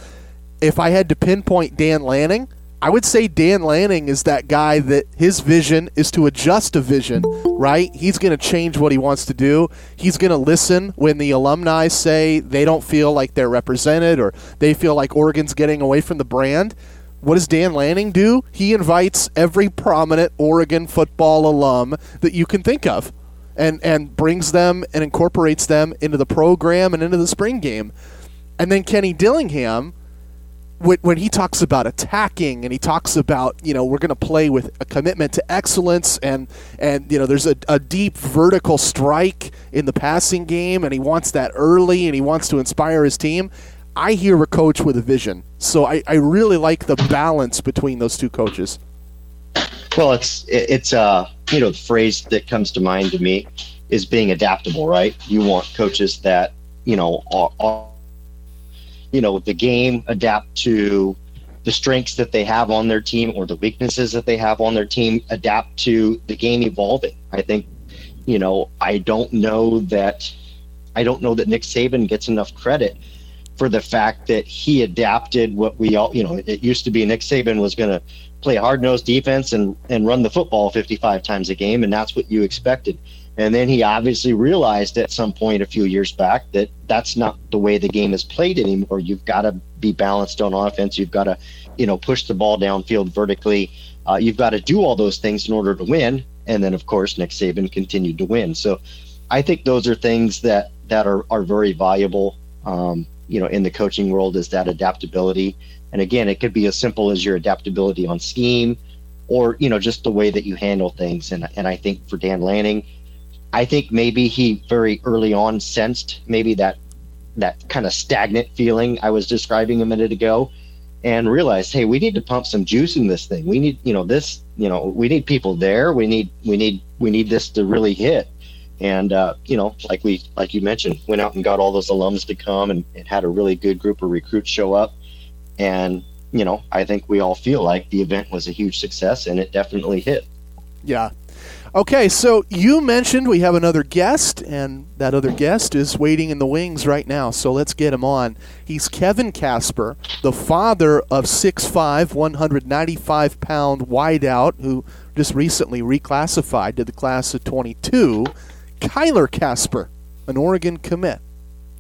if I had to pinpoint Dan Lanning, I would say Dan Lanning is that guy that his vision is to adjust a vision, right? He's going to change what he wants to do. He's going to listen when the alumni say they don't feel like they're represented or they feel like Oregon's getting away from the brand. What does Dan Lanning do? He invites every prominent Oregon football alum that you can think of and and brings them and incorporates them into the program and into the spring game. And then Kenny Dillingham, when he talks about attacking and he talks about you know we're going to play with a commitment to excellence and and you know there's a, a deep vertical strike in the passing game and he wants that early and he wants to inspire his team. I hear a coach with a vision, so I, I really like the balance between those two coaches. Well, it's it's uh you know the phrase that comes to mind to me is being adaptable, right? You want coaches that you know are, are you know the game adapt to the strengths that they have on their team or the weaknesses that they have on their team adapt to the game evolving. I think you know I don't know that I don't know that Nick Saban gets enough credit for the fact that he adapted what we all you know it used to be Nick Saban was going to play hard nosed defense and, and run the football 55 times a game, and that's what you expected. And then he obviously realized at some point a few years back that that's not the way the game is played anymore. You've got to be balanced on offense. You've got to, you know, push the ball downfield vertically. Uh, you've got to do all those things in order to win. And then, of course, Nick Saban continued to win. So I think those are things that that are, are very valuable. Um, you know, in the coaching world is that adaptability and again, it could be as simple as your adaptability on scheme or, you know, just the way that you handle things. And, and I think for Dan Lanning, I think maybe he very early on sensed maybe that that kind of stagnant feeling I was describing a minute ago and realized, hey, we need to pump some juice in this thing. We need, you know, this, you know, we need people there. We need, we need, we need this to really hit. And uh, you know, like we, like you mentioned, went out and got all those alums to come and, and had a really good group of recruits show up. And, you know, I think we all feel like the event was a huge success and it definitely hit. Yeah. Okay, so you mentioned we have another guest, and that other guest is waiting in the wings right now. So let's get him on. He's Kevin Kasper, the father of 6'5, 195 pound wideout, who just recently reclassified to the class of 22. Kyler Kasper, an Oregon commit.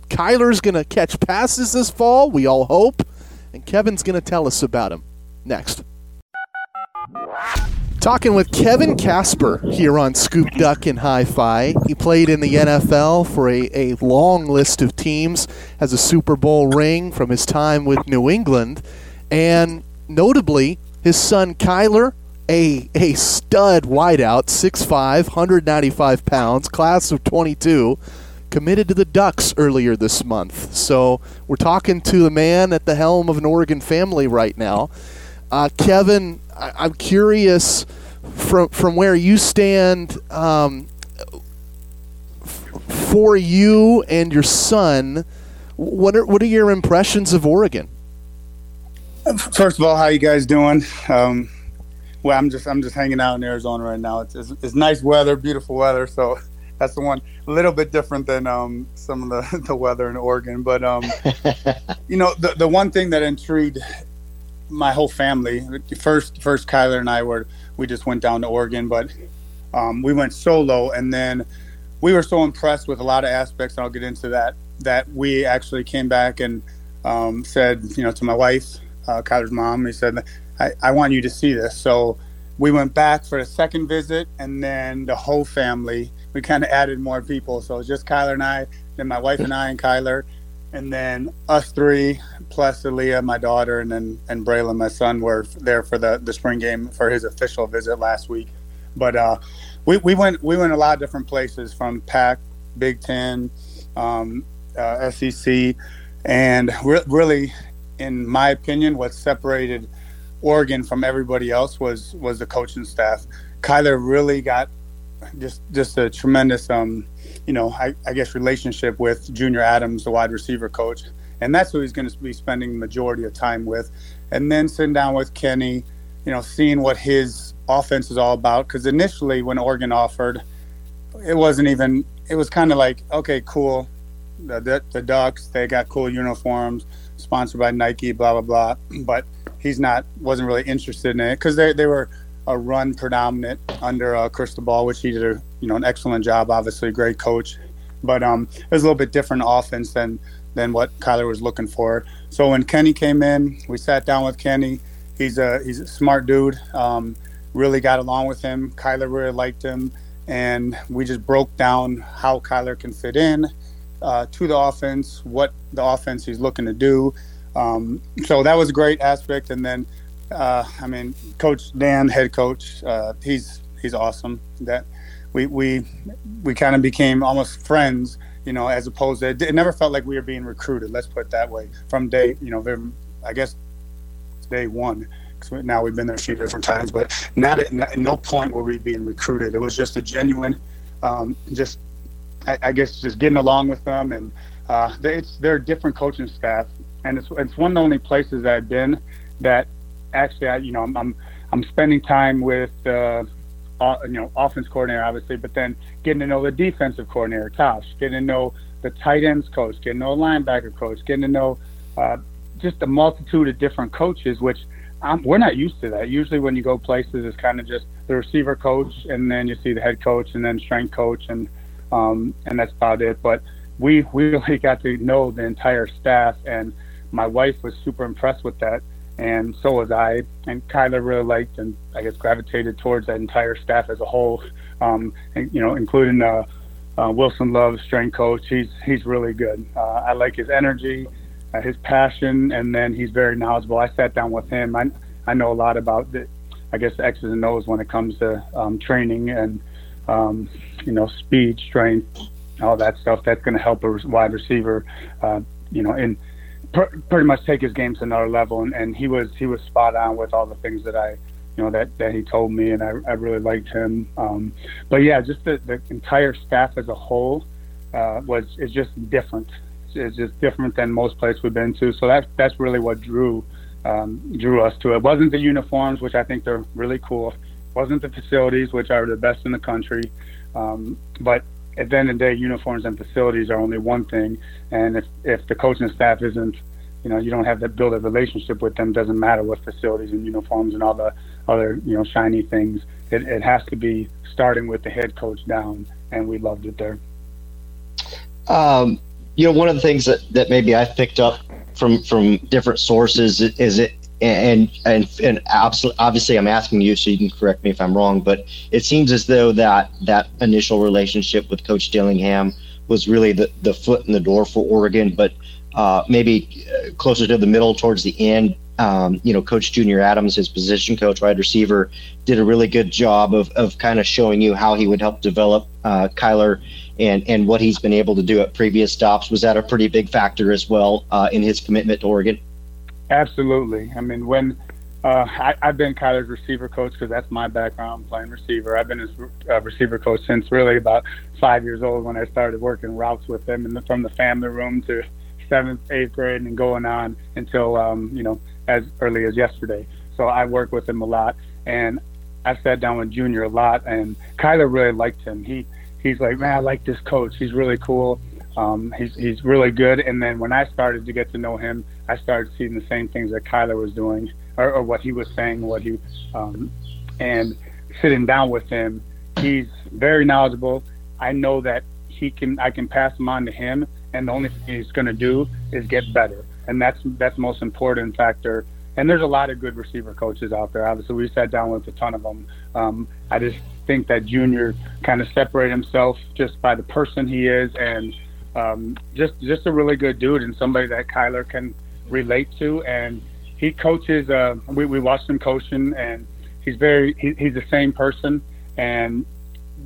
Kyler's going to catch passes this fall, we all hope and Kevin's going to tell us about him next. Talking with Kevin Kasper here on Scoop Duck and Hi Fi. He played in the NFL for a, a long list of teams, has a Super Bowl ring from his time with New England, and notably, his son Kyler, a, a stud wideout, 6'5, 195 pounds, class of 22 committed to the Ducks earlier this month. So we're talking to the man at the helm of an Oregon family right now. Uh, Kevin, I- am curious from from where you stand um, for you and your son. What are what are your impressions of Oregon? First of all, how you guys doing? Um, well, I'm just I'm just hanging out in Arizona right now. It's, it's, it's nice weather, beautiful weather. So that's the one a little bit different than um, some of the, the weather in Oregon. But um, you know, the the one thing that intrigued my whole family first first Kyler and I were we just went down to Oregon, but um, we went solo, and then we were so impressed with a lot of aspects. And I'll get into that. That we actually came back and um, said, you know, to my wife, uh, Kyler's mom, he said, I, I want you to see this. So we went back for a second visit, and then the whole family. We kind of added more people, so it was just Kyler and I, then my wife and I, and Kyler, and then us three plus Aaliyah, my daughter, and then and Braylon, my son, were there for the the spring game for his official visit last week. But uh, we we went we went a lot of different places from Pac, Big Ten, um, uh, SEC, and re- really, in my opinion, what separated Oregon from everybody else was was the coaching staff. Kyler really got just just a tremendous um, you know I, I guess relationship with Junior Adams, the wide receiver coach, and that's who he's going to be spending the majority of time with. And then sitting down with Kenny, you know, seeing what his offense is all about. Because initially, when Oregon offered, it wasn't even. It was kind of like, okay, cool. The, the, the Ducks, they got cool uniforms, sponsored by Nike, blah blah blah. But he's not wasn't really interested in it because they they were a run predominant under uh, Cristobal, which he did a you know an excellent job. Obviously, great coach, but um, it was a little bit different offense than than what Kyler was looking for. So when Kenny came in, we sat down with Kenny. He's a he's a smart dude. Um, really got along with him. Kyler really liked him, and we just broke down how Kyler can fit in uh, to the offense, what the offense he's looking to do, um, so that was a great aspect. And then, uh, I mean, Coach Dan, head coach, uh, he's he's awesome. That we we we kind of became almost friends, you know, as opposed to it never felt like we were being recruited. Let's put it that way. From day, you know, I guess day one. Cause now we've been there a few different times, but not at, not, at no point were we being recruited. It was just a genuine, um, just I, I, guess just getting along with them and uh, they, it's they're different coaching staff and it's it's one of the only places I've been that actually I you know I'm I'm, I'm spending time with uh, you know offense coordinator obviously, but then getting to know the defensive coordinator Tosh, getting to know the tight ends coach, getting to know linebacker coach, getting to know uh, just a multitude of different coaches, which we're not used to that. Usually, when you go places, it's kind of just the receiver coach, and then you see the head coach, and then strength coach, and um, and that's about it. But we we really got to know the entire staff and my wife was super impressed with that, and so was I. And Kyler really liked and I guess gravitated towards that entire staff as a whole, um, and, you know, including uh, uh, Wilson Love, strength coach. He's he's really good. Uh, I like his energy, uh, his passion, and then he's very knowledgeable. I sat down with him. I I know a lot about the, I guess the X's and O's when it comes to um, training and um, you know speed, strength, all that stuff. That's going to help a wide receiver, uh, you know, in pr- pretty much take his game to another level. And, and he was he was spot on with all the things that I you know that that he told me, and I, I really liked him. Um, but yeah, just the, the entire staff as a whole uh, was is just different. It's just different than most places we've been to. So that's that's really what drew um, drew us to it. it. Wasn't the uniforms, which I think they're really cool. Wasn't the facilities, which are the best in the country. Um, but at the end of the day, uniforms and facilities are only one thing. And if, if the coaching staff isn't, you know, you don't have that build a relationship with them, doesn't matter what facilities and uniforms and all the other, you know, shiny things. It, it has to be starting with the head coach down. And we loved it there. Um, you know, one of the things that, that maybe I've picked up from, from different sources is it and and and obviously I'm asking you so you can correct me if I'm wrong, but it seems as though that that initial relationship with Coach Dillingham was really the the foot in the door for Oregon, but uh, maybe uh, closer to the middle towards the end. Um, you know, Coach Junior Adams, his position coach, wide receiver, did a really good job of, of kind of showing you how he would help develop uh, Kyler and and what he's been able to do at previous stops. Was that a pretty big factor as well uh, in his commitment to Oregon? Absolutely. I mean, when uh, I, have been Kyler's receiver coach because that's my background, playing receiver. I've been his uh, receiver coach since really about five years old when I started working routes with him, and from the family room to seventh, eighth grade, and going on until um, you know as early as yesterday. So I work with him a lot, and I sat down with Junior a lot, and Kyler really liked him. He he's like, man, I like this coach. He's really cool. Um, he's he's really good. And then when I started to get to know him, I started seeing the same things that Kyler was doing, or, or what he was saying, what he, um, and sitting down with him, he's very knowledgeable. I know that he can, I can pass him on to him, and the only thing he's going to do is get better, and that's that's most important factor. And there's a lot of good receiver coaches out there. Obviously, we sat down with a ton of them. Um, I just think that Junior kind of separated himself just by the person he is and um, just just a really good dude and somebody that Kyler can relate to. And he coaches. Uh, we we watched him coaching, and he's very he, he's the same person and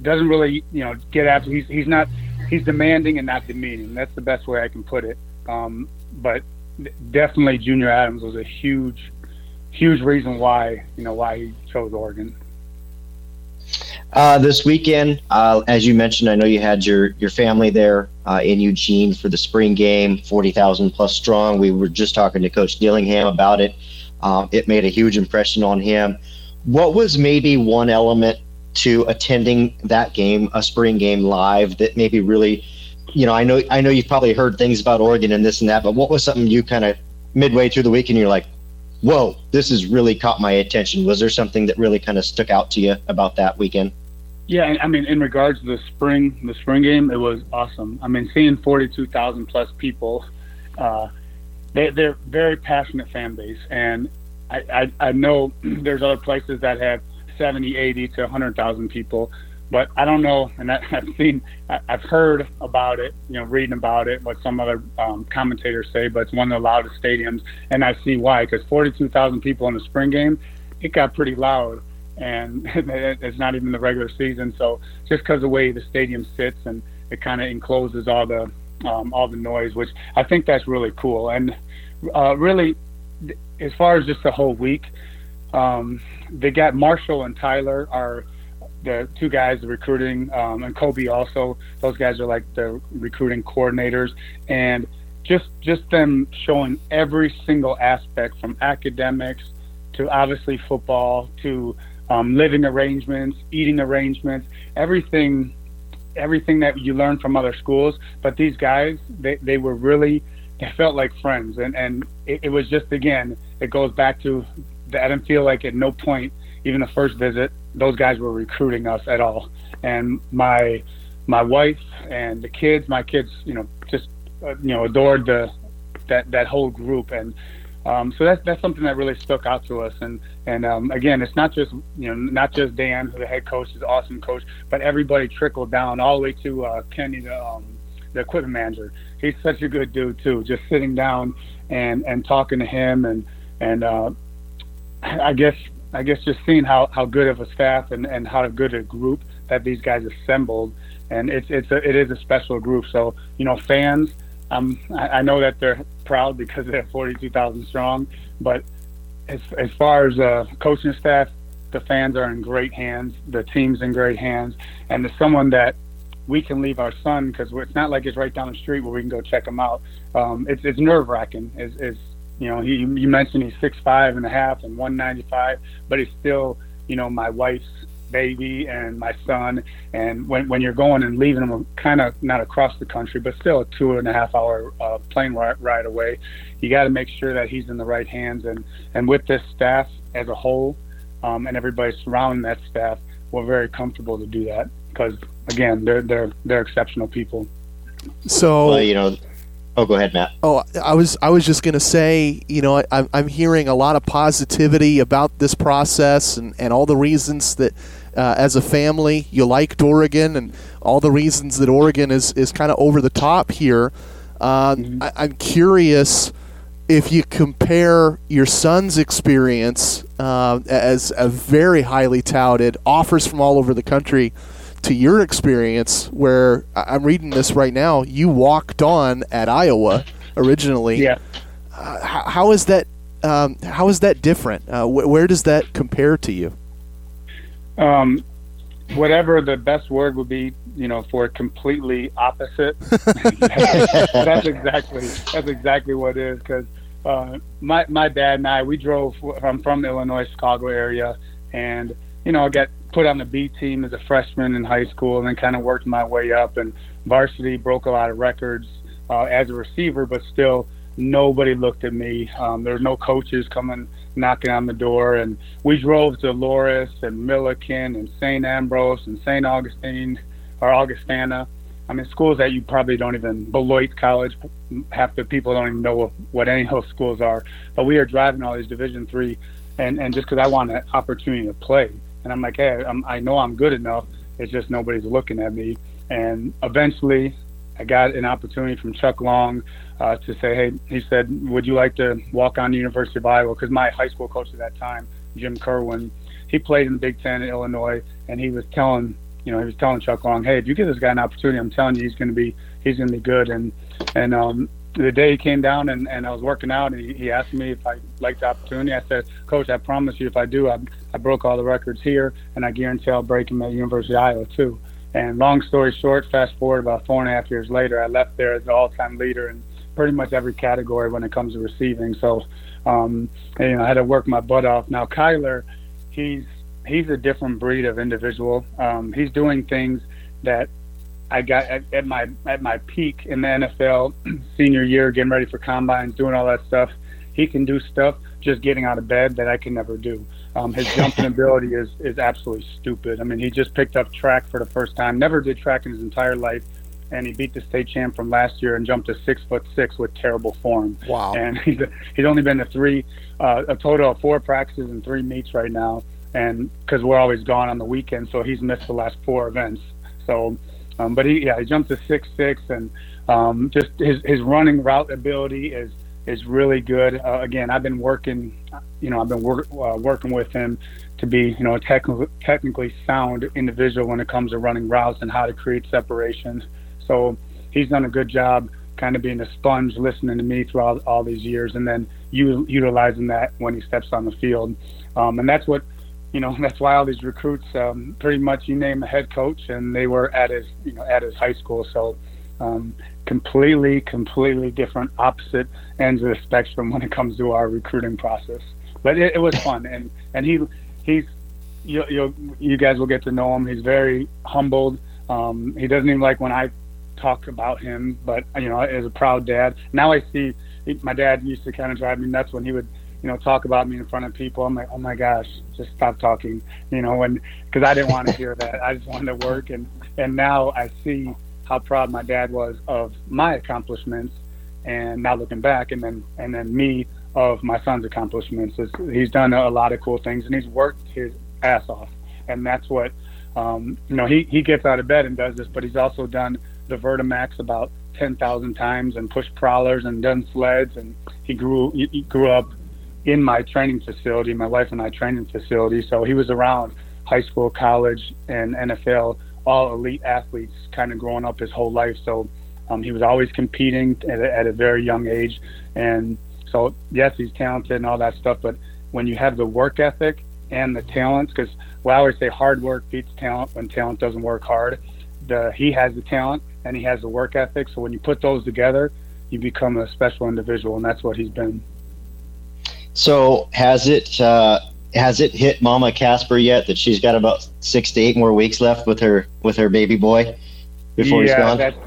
doesn't really you know get after. He's he's not he's demanding and not demeaning. That's the best way I can put it. Um, but definitely, Junior Adams was a huge huge reason why you know why he chose Oregon. Uh, this weekend, uh, as you mentioned, I know you had your your family there uh, in Eugene for the spring game, forty thousand plus strong. We were just talking to Coach Dillingham about it. Um, it made a huge impression on him. What was maybe one element to attending that game, a spring game live, that maybe really, you know, I know I know you've probably heard things about Oregon and this and that, but what was something you kind of midway through the week and you're like, whoa, this has really caught my attention. Was there something that really kind of stuck out to you about that weekend? Yeah, I mean, in regards to the spring, the spring game, it was awesome. I mean, seeing forty-two thousand plus people, uh, they, they're very passionate fan base, and I, I, I know there's other places that have 70, 80 to hundred thousand people, but I don't know, and I, have seen, I, have heard about it, you know, reading about it, what some other um, commentators say, but it's one of the loudest stadiums, and I see why, because 42,000 people in the spring game, it got pretty loud, and it's not even the regular season. So just because the way the stadium sits and it kind of encloses all the um, all the noise, which I think that's really cool, and uh, really, as far as just the whole week, um, they got Marshall and Tyler are the two guys recruiting um, and Kobe also. Those guys are like the recruiting coordinators. And just just them showing every single aspect from academics to obviously football to um, living arrangements eating arrangements everything everything that you learn from other schools but these guys they, they were really they felt like friends and and it, it was just again it goes back to that I didn't feel like at no point even the first visit those guys were recruiting us at all. And my my wife and the kids, my kids, you know, just uh, you know adored the that that whole group and. Um, so that's that's something that really stuck out to us, and and um, again, it's not just you know not just Dan, who the head coach is awesome coach, but everybody trickled down all the way to uh, Kenny, the um, the equipment manager. He's such a good dude too. Just sitting down and and talking to him, and and uh, I guess I guess just seeing how, how good of a staff and, and how good a group that these guys assembled, and it's it's a, it is a special group. So you know, fans, um, I, know that they're proud because they're 42,000 strong, but as as far as uh, coaching staff, the fans are in great hands. The team's in great hands, and there's someone that we can leave our son because it's not like it's right down the street where we can go check him out. Um, it's it's nerve wracking. Is is you know, he you mentioned he's six five and a half and one ninety five, but he's still, you know, my wife's baby and my son. And when when you're going and leaving them, kind of not across the country, but still a two and a half hour uh, plane ride, ride away, you got to make sure that he's in the right hands. And and with this staff as a whole, um, and everybody surrounding that staff, we're very comfortable to do that because again, they're they're they're exceptional people. So well, you know Oh, go ahead, Matt. Oh, I was I was just going to say, you know, I, I'm hearing a lot of positivity about this process and, and all the reasons that, uh, as a family, you liked Oregon and all the reasons that Oregon is, is kind of over the top here. Uh, mm-hmm. I, I'm curious if you compare your son's experience uh, as a very highly touted offers from all over the country to your experience where I'm reading this right now. You walked on at Iowa originally. Yeah. Uh, how, how is that? Um, how is that different? Uh, wh- where does that compare to you? Um, whatever the best word would be, you know, for completely opposite. that's exactly that's exactly what it is. Because uh, my my dad and I, we drove. I'm from the Illinois Chicago area, and you know, I got put on the B team as a freshman in high school, and then kind of worked my way up. And varsity broke a lot of records uh, as a receiver, but still nobody looked at me. Um, there was no coaches coming knocking on the door, and we drove to Loras and Millikin and St. Ambrose and St. Augustine or Augustana. I mean, schools that you probably don't even Beloit College. Half the people don't even know what any of those schools are. But we are driving all these Division three, and and just because I want an opportunity to play, and I'm like, hey, I'm, I know I'm good enough. It's just nobody's looking at me. And eventually, I got an opportunity from Chuck Long uh, to say, hey, he said, would you like to walk on the University of Iowa? Because my high school coach at that time, Jim Kerwin, he played in the Big Ten in Illinois, and he was telling, you know, he was telling Chuck Long, hey, if you give this guy an opportunity, I'm telling you, he's going to be, he's going to be good. And and um, the day he came down and, and I was working out, and he, he asked me if I liked the opportunity. I said, Coach, I promise you, if I do, I, I broke all the records here, and I guarantee I'll break them at University of Iowa too. And long story short, fast forward about four and a half years later, I left there as the all-time leader in pretty much every category when it comes to receiving. So, um, and, you know, I had to work my butt off. Now, Kyler, he's he's a different breed of individual. Um, he's doing things that I got at, at my at my peak in the NFL senior year, getting ready for combines, doing all that stuff. He can do stuff just getting out of bed that I can never do. Um, his jumping ability is is absolutely stupid. I mean, he just picked up track for the first time. Never did track in his entire life, and he beat the state champ from last year and jumped to six foot six with terrible form. Wow. And he's he's only been to three, uh, a total of four practices and three meets right now, and because we're always gone on the weekend, so he's missed the last four events. So, um, but he yeah he jumped to six six and um, just his his running route ability is is really good. Uh, again, I've been working, you know, I've been work, uh, working with him to be, you know, a technically technically sound individual when it comes to running routes and how to create separation. So he's done a good job, kind of being a sponge, listening to me throughout all these years, and then u- utilizing that when he steps on the field. Um, and that's what, you know, that's why all these recruits, um, pretty much you name a head coach, and they were at his, you know, at his high school. So. Um, completely, completely different, opposite ends of the spectrum when it comes to our recruiting process. But it, it was fun, and and he he's you you you guys will get to know him. He's very humbled. Um, he doesn't even like when I talk about him, but you know, as a proud dad, now I see he, my dad used to kind of drive me nuts when he would you know talk about me in front of people. I'm like, oh my gosh, just stop talking, you know, when because I didn't want to hear that. I just wanted to work, and and now I see how proud my dad was of my accomplishments, and now looking back, and then and then me of my son's accomplishments. It's, he's done a lot of cool things, and he's worked his ass off, and that's what um, you know. He he gets out of bed and does this, but he's also done the Vertimax about ten thousand times, and pushed prowlers and done sleds, and he grew he grew up in my training facility, my wife and I training facility. So he was around high school, college, and NFL all elite athletes kind of growing up his whole life. So um, he was always competing at a, at a very young age. And so, yes, he's talented and all that stuff. But when you have the work ethic and the talent, because well, I always say hard work beats talent when talent doesn't work hard. The, he has the talent and he has the work ethic. So when you put those together, you become a special individual. And that's what he's been. So has it uh, has it hit Mama Kasper yet that she's got about six to eight more weeks left with her with her baby boy before yeah, he's gone? That's,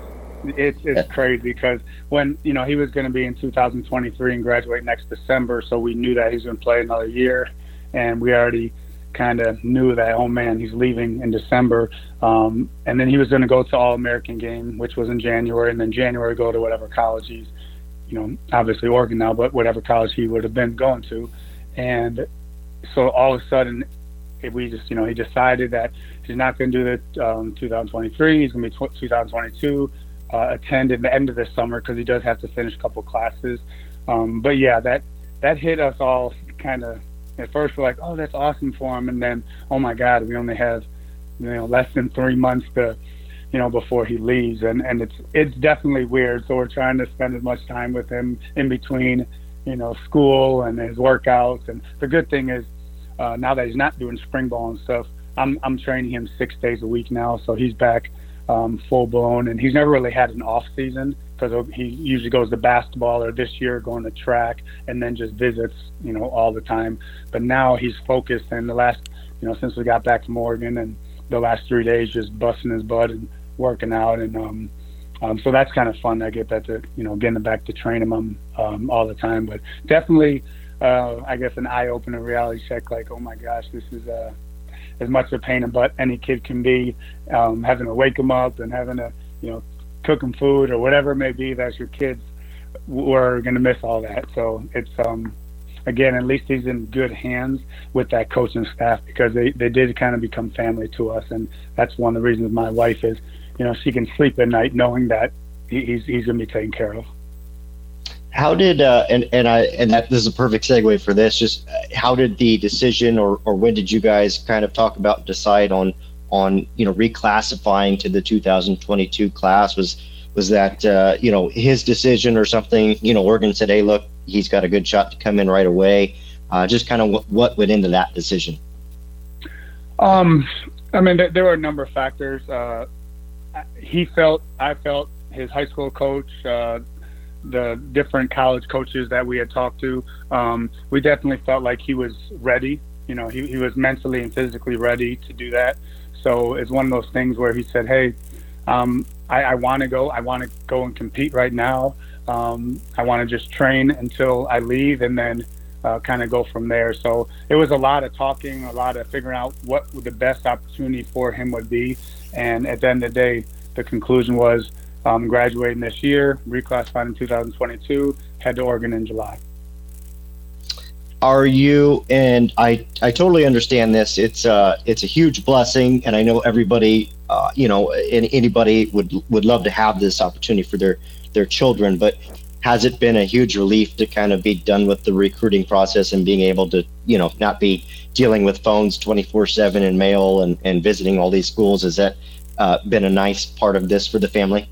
it's it's crazy because when you know he was going to be in 2023 and graduate next December, so we knew that he's going to play another year, and we already kind of knew that oh man he's leaving in December, um, and then he was going to go to All American game, which was in January, and then January go to whatever college he's, you know, obviously Oregon now, but whatever college he would have been going to, and so all of a sudden we just you know he decided that he's not going to do the um, 2023 he's going to be 2022 uh, attend in the end of the summer because he does have to finish a couple classes. Um, but yeah that that hit us all kind of at first we're like oh that's awesome for him and then oh my god we only have you know less than three months to you know before he leaves. And and it's it's definitely weird. So we're trying to spend as much time with him in between you know school and his workouts. And the good thing is uh, now that he's not doing spring ball and stuff I'm I'm training him six days a week now so he's back um, full blown and he's never really had an off season because he usually goes to basketball or this year going to track and then just visits you know all the time but now he's focused and the last you know since we got back to Morgan and the last three days just busting his butt and working out and um, um, so that's kind of fun. I get that to you know getting back to training him um, um, all the time, but definitely uh, I guess an eye opener reality check. Like oh my gosh, this is uh, as much a pain in the butt any kid can be. Um, having to wake him up and having to you know cook him food or whatever it may be. That's your kids. We're going to miss all that. So it's um, again, at least he's in good hands with that coaching staff because they, they did kind of become family to us. And that's one of the reasons my wife is, you know, she can sleep at night knowing that he's, he's going to be taken care of. How did, uh, and, and I, and that this is a perfect segue for this, just uh, how did the decision or, or when did you guys kind of talk about, decide on, on, you know, reclassifying to the 2022 class was, was that, uh, you know, his decision or something, you know, Oregon said, Hey, look, he's got a good shot to come in right away. Uh, just kind of what, what went into that decision. Um, I mean, there, there were a number of factors. Uh, he felt, I felt, his high school coach, uh, the different college coaches that we had talked to, um, we definitely felt like he was ready. You know, he, he was mentally and physically ready to do that. So it's one of those things where he said, "Hey, um, I, I want to go. I want to go and compete right now. Um, I want to just train until I leave and then uh, kind of go from there. So it was a lot of talking, a lot of figuring out what the best opportunity for him would be. And at the end of the day, the conclusion was um, graduating this year, reclassified in 2022, head to Oregon in July. Are you and I? I totally understand this. It's uh, it's a huge blessing, and I know everybody, uh, you know, and anybody would would love to have this opportunity for their their children. But has it been a huge relief to kind of be done with the recruiting process and being able to, you know, not be dealing with phones 24 7 and mail and, and visiting all these schools? Has that uh, been a nice part of this for the family?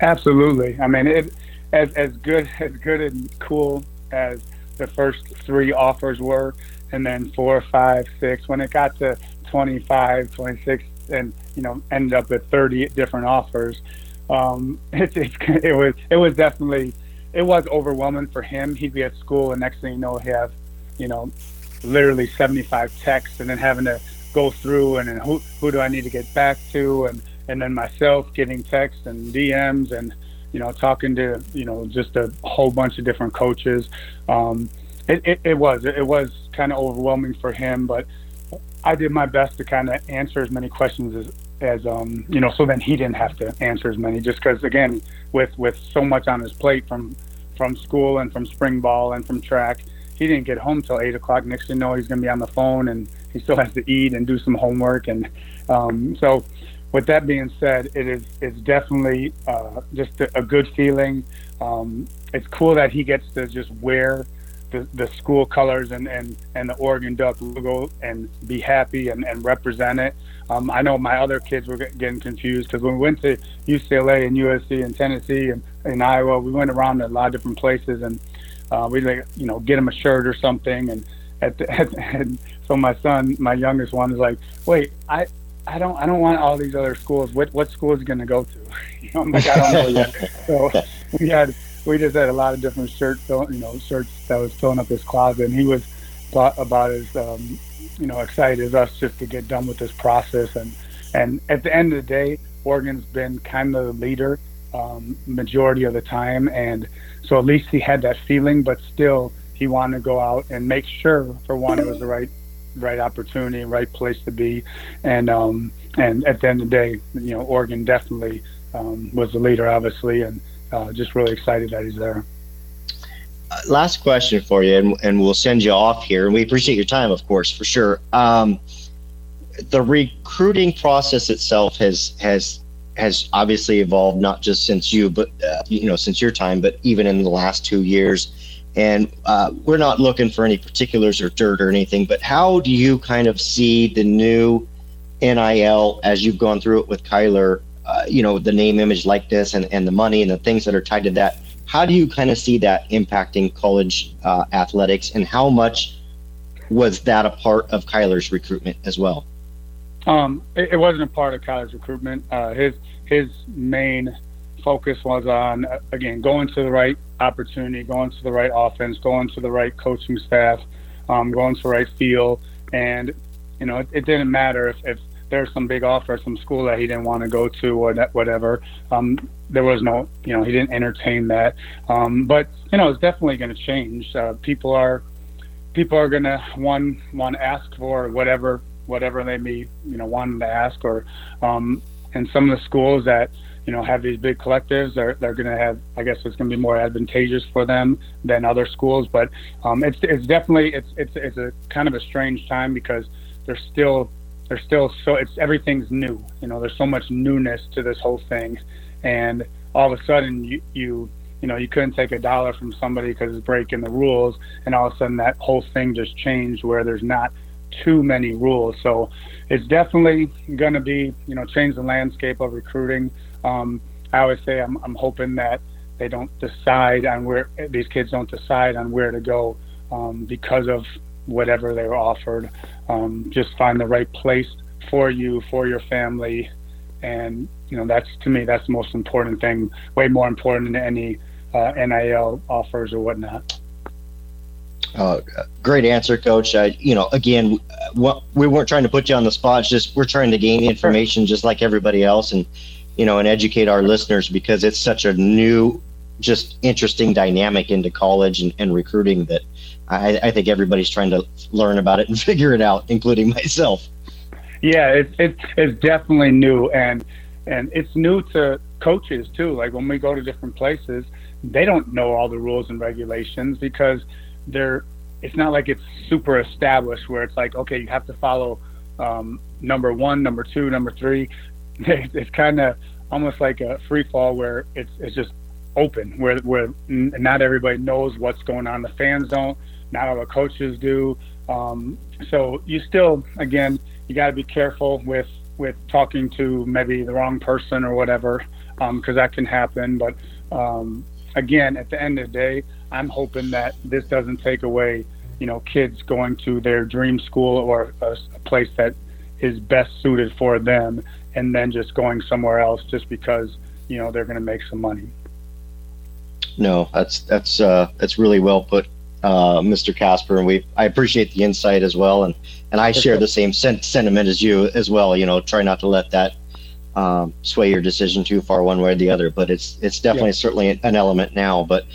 Absolutely. I mean, it as as good as good and cool as the first three offers were, and then four, five, six. When it got to 25, 26, and you know ended up at 30 different offers, um, it, it, it was it was definitely it was overwhelming for him. He'd be at school, and next thing you know, he have you know literally 75 texts, and then having to go through and then who who do I need to get back to, and and then myself getting texts and DMs and you know talking to you know just a whole bunch of different coaches. Um, it, it, it was it was kind of overwhelming for him, but I did my best to kind of answer as many questions as as um, you know, so then he didn't have to answer as many. Just because, again, with with so much on his plate from from school and from spring ball and from track, he didn't get home till eight o'clock. Next thing you know, he's going to be on the phone and he still has to eat and do some homework. And um, so, with that being said, it is it's definitely uh, just a, a, good feeling. Um, it's cool that he gets to just wear the, the school colors and, and, and the Oregon Duck logo and be happy and, and represent it. Um, I know my other kids were getting confused because when we went to UCLA and USC and Tennessee and in Iowa, we went around a lot of different places and uh, we like you know get them a shirt or something. And at, the, at and so my son, my youngest one, is like, wait, I I don't I don't want all these other schools. What what school is going to go to? you know, I'm like I don't know yet. So we had we just had a lot of different shirts, you know, shirts that was filling up his closet, and he was about as um, you know excited as us just to get done with this process. And and at the end of the day, Oregon's been kind of the leader um, majority of the time, and so at least he had that feeling, but still he wanted to go out and make sure for one it was the right right opportunity, right place to be, and um, and at the end of the day, you know, Oregon definitely um, was the leader, obviously, and uh, just really excited that he's there. Uh, last question for you, and, and we'll send you off here. And we appreciate your time, of course, for sure. Um, the recruiting process itself has has has obviously evolved not just since you, but uh, you know, since your time, but even in the last two years. And uh, we're not looking for any particulars or dirt or anything, but how do you kind of see the new NIL as you've gone through it with Kyler, uh, you know, the name, image, likeness, and, and the money and the things that are tied to that. How do you kind of see that impacting college uh, athletics, and how much was that a part of Kyler's recruitment as well? Um, it, it, wasn't a part of Kyler's recruitment. Uh, his his main focus was on again going to the right opportunity, going to the right offense, going to the right coaching staff, um, going to the right field, and you know it, it didn't matter if, if there's some big offer some school that he didn't want to go to or that whatever. Um, there was no, you know, he didn't entertain that. Um, but you know, it's definitely going to change. Uh, people are people are going to one want to ask for whatever whatever they may you know wanting to ask or um, and some of the schools that you know have these big collectives they're they're going to have I guess it's going to be more advantageous for them than other schools. But um, it's it's definitely it's it's it's a kind of a strange time because there's still there's still so it's everything's new. You know, there's so much newness to this whole thing, and all of a sudden you you you know you couldn't take a dollar from somebody because it's breaking the rules, and all of a sudden that whole thing just changed where there's not too many rules. So it's definitely going to be you know change the landscape of recruiting. Um, I always say I'm I'm hoping that they don't decide on where these kids don't decide on where to go um, because of whatever they were offered. Um, just find the right place for you, for your family, and you know that's to me that's the most important thing. Way more important than any uh, NIL offers or whatnot. Uh, great answer, Coach. Uh, you know, again, what, we weren't trying to put you on the spot. It's just we're trying to gain information, just like everybody else, and you know, and educate our listeners because it's such a new, just interesting dynamic into college and, and recruiting that I, I think everybody's trying to learn about it and figure it out, including myself. Yeah, it's it's it's definitely new, and and it's new to coaches too. Like when we go to different places, they don't know all the rules and regulations because they're. It's not like it's super established where it's like okay, you have to follow um, number one, number two, number three. It's kind of almost like a free fall where it's it's just open, where where not everybody knows what's going on. The fans don't not all the coaches do. Um, so you still, again, you got to be careful with with talking to maybe the wrong person or whatever, because um, that can happen. But um, again, at the end of the day, I'm hoping that this doesn't take away, you know, kids going to their dream school or a, a place that is best suited for them, and then just going somewhere else just because you know they're going to make some money. No, that's that's uh, that's really well put, uh, Mr. Kasper, and we I appreciate the insight as well, and and I share the same sen- sentiment as you as well. You know, try not to let that um, sway your decision too far one way or the other. But it's it's definitely yeah. certainly an element now. But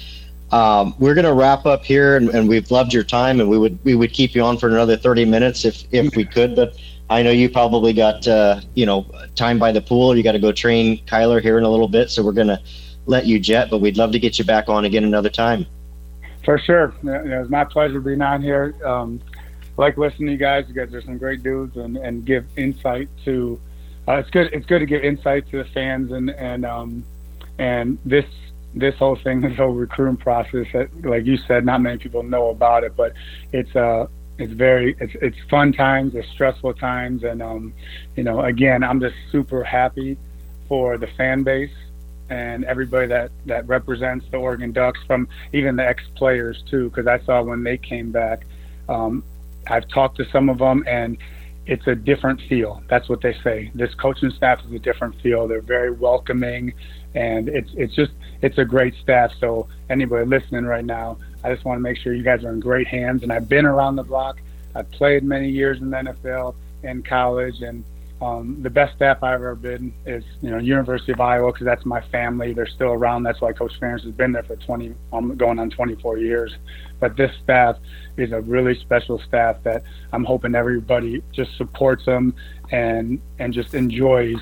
um, we're going to wrap up here, and, and, we've loved your time, and we would we would keep you on for another thirty minutes if if we could. But I know you probably got uh, you know time by the pool. You got to go train Kyler here in a little bit, so we're to let you jet. But we'd love to get you back on again another time. For sure. It was my pleasure being on here. Um, like listening to you guys. You guys are some great dudes and, and give insight to. Uh, it's good. It's good to give insight to the fans and and um, and this this whole thing, this whole recruiting process. That, like you said, not many people know about it, but it's uh it's very it's it's fun times, it's stressful times, and um, you know, again, I'm just super happy for the fan base and everybody that that represents the Oregon Ducks, from even the ex players too, because I saw when they came back. Um, I've talked to some of them, and it's a different feel. That's what they say. This coaching staff is a different feel. They're very welcoming, and it's it's just it's a great staff. So anybody listening right now, I just want to make sure you guys are in great hands. And I've been around the block. I've played many years in the NFL and college, and um, the best staff I've ever been is, you know, University of Iowa because that's my family. They're still around. That's why Coach Ferentz has been there for 20, um, going on 24 years. But this staff is a really special staff that I'm hoping everybody just supports them and and just enjoys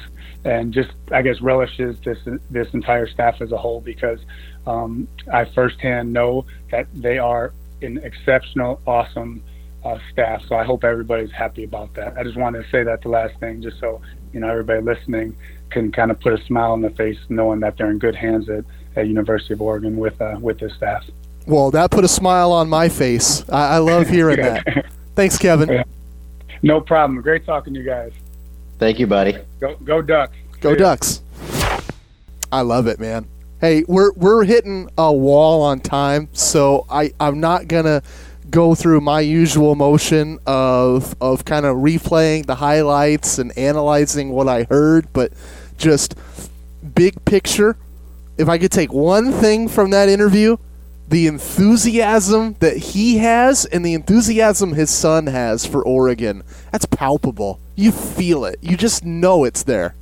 and just I guess relishes this this entire staff as a whole because um, I firsthand know that they are an exceptional, awesome uh, staff. So I hope everybody's happy about that. I just wanted to say that the last thing, just so you know everybody listening can kind of put a smile on their face, knowing that they're in good hands at, at University of Oregon with uh, with this staff. Well, that put a smile on my face. I, I love hearing that. Thanks, Kevin. No problem. Great talking to you guys. Thank you, buddy. Go, go Ducks. Go Ducks. I love it, man. Hey, we're we're hitting a wall on time, so I I'm not gonna go through my usual motion of of kind of replaying the highlights and analyzing what I heard, but just big picture. If I could take one thing from that interview, the enthusiasm that he has and the enthusiasm his son has for Oregon, that's palpable. You feel it. You just know it's there.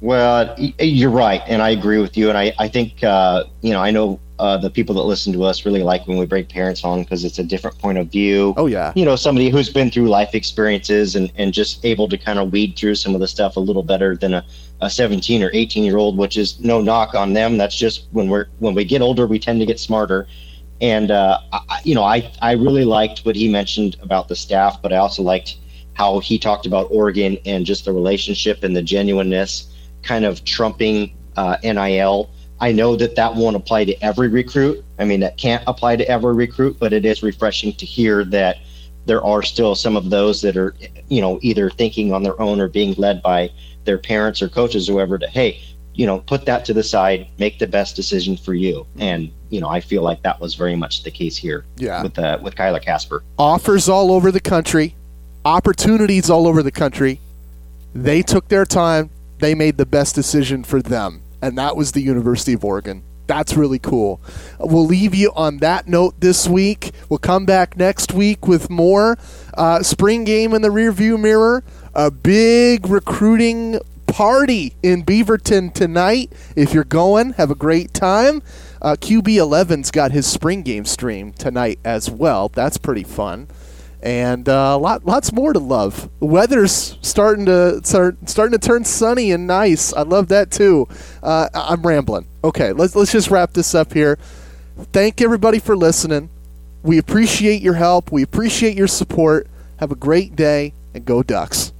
Well, you're right, and I agree with you. And I, I think, uh, you know, I know uh, the people that listen to us really like when we bring parents on because it's a different point of view. Oh yeah. You know, somebody who's been through life experiences and, and just able to kind of weed through some of the stuff a little better than a, a 17 or 18 year old, which is no knock on them. That's just when we're when we get older, we tend to get smarter. And uh, I, you know, I I really liked what he mentioned about the staff, but I also liked how he talked about Oregon and just the relationship and the genuineness kind of trumping uh, NIL I know that that won't apply to every recruit. I mean, that can't apply to every recruit, but it is refreshing to hear that there are still some of those that are, you know, either thinking on their own or being led by their parents or coaches or whoever to, hey, you know, put that to the side, make the best decision for you. And, you know, I feel like that was very much the case here yeah. with uh, with Kyler Kasper. Offers all over the country, opportunities all over the country. They took their time. They made the best decision for them and that was the University of Oregon. That's really cool. We'll leave you on that note this week. We'll come back next week with more uh, spring game in the rearview mirror. A big recruiting party in Beaverton tonight. If you're going, have a great time. Uh, QB11's got his spring game stream tonight as well. That's pretty fun and uh, lot, lots more to love. The weather's starting to start, starting to turn sunny and nice. I love that too. Uh, I'm rambling. Okay, let's let's just wrap this up here. Thank everybody for listening. We appreciate your help. We appreciate your support. Have a great day and go Ducks.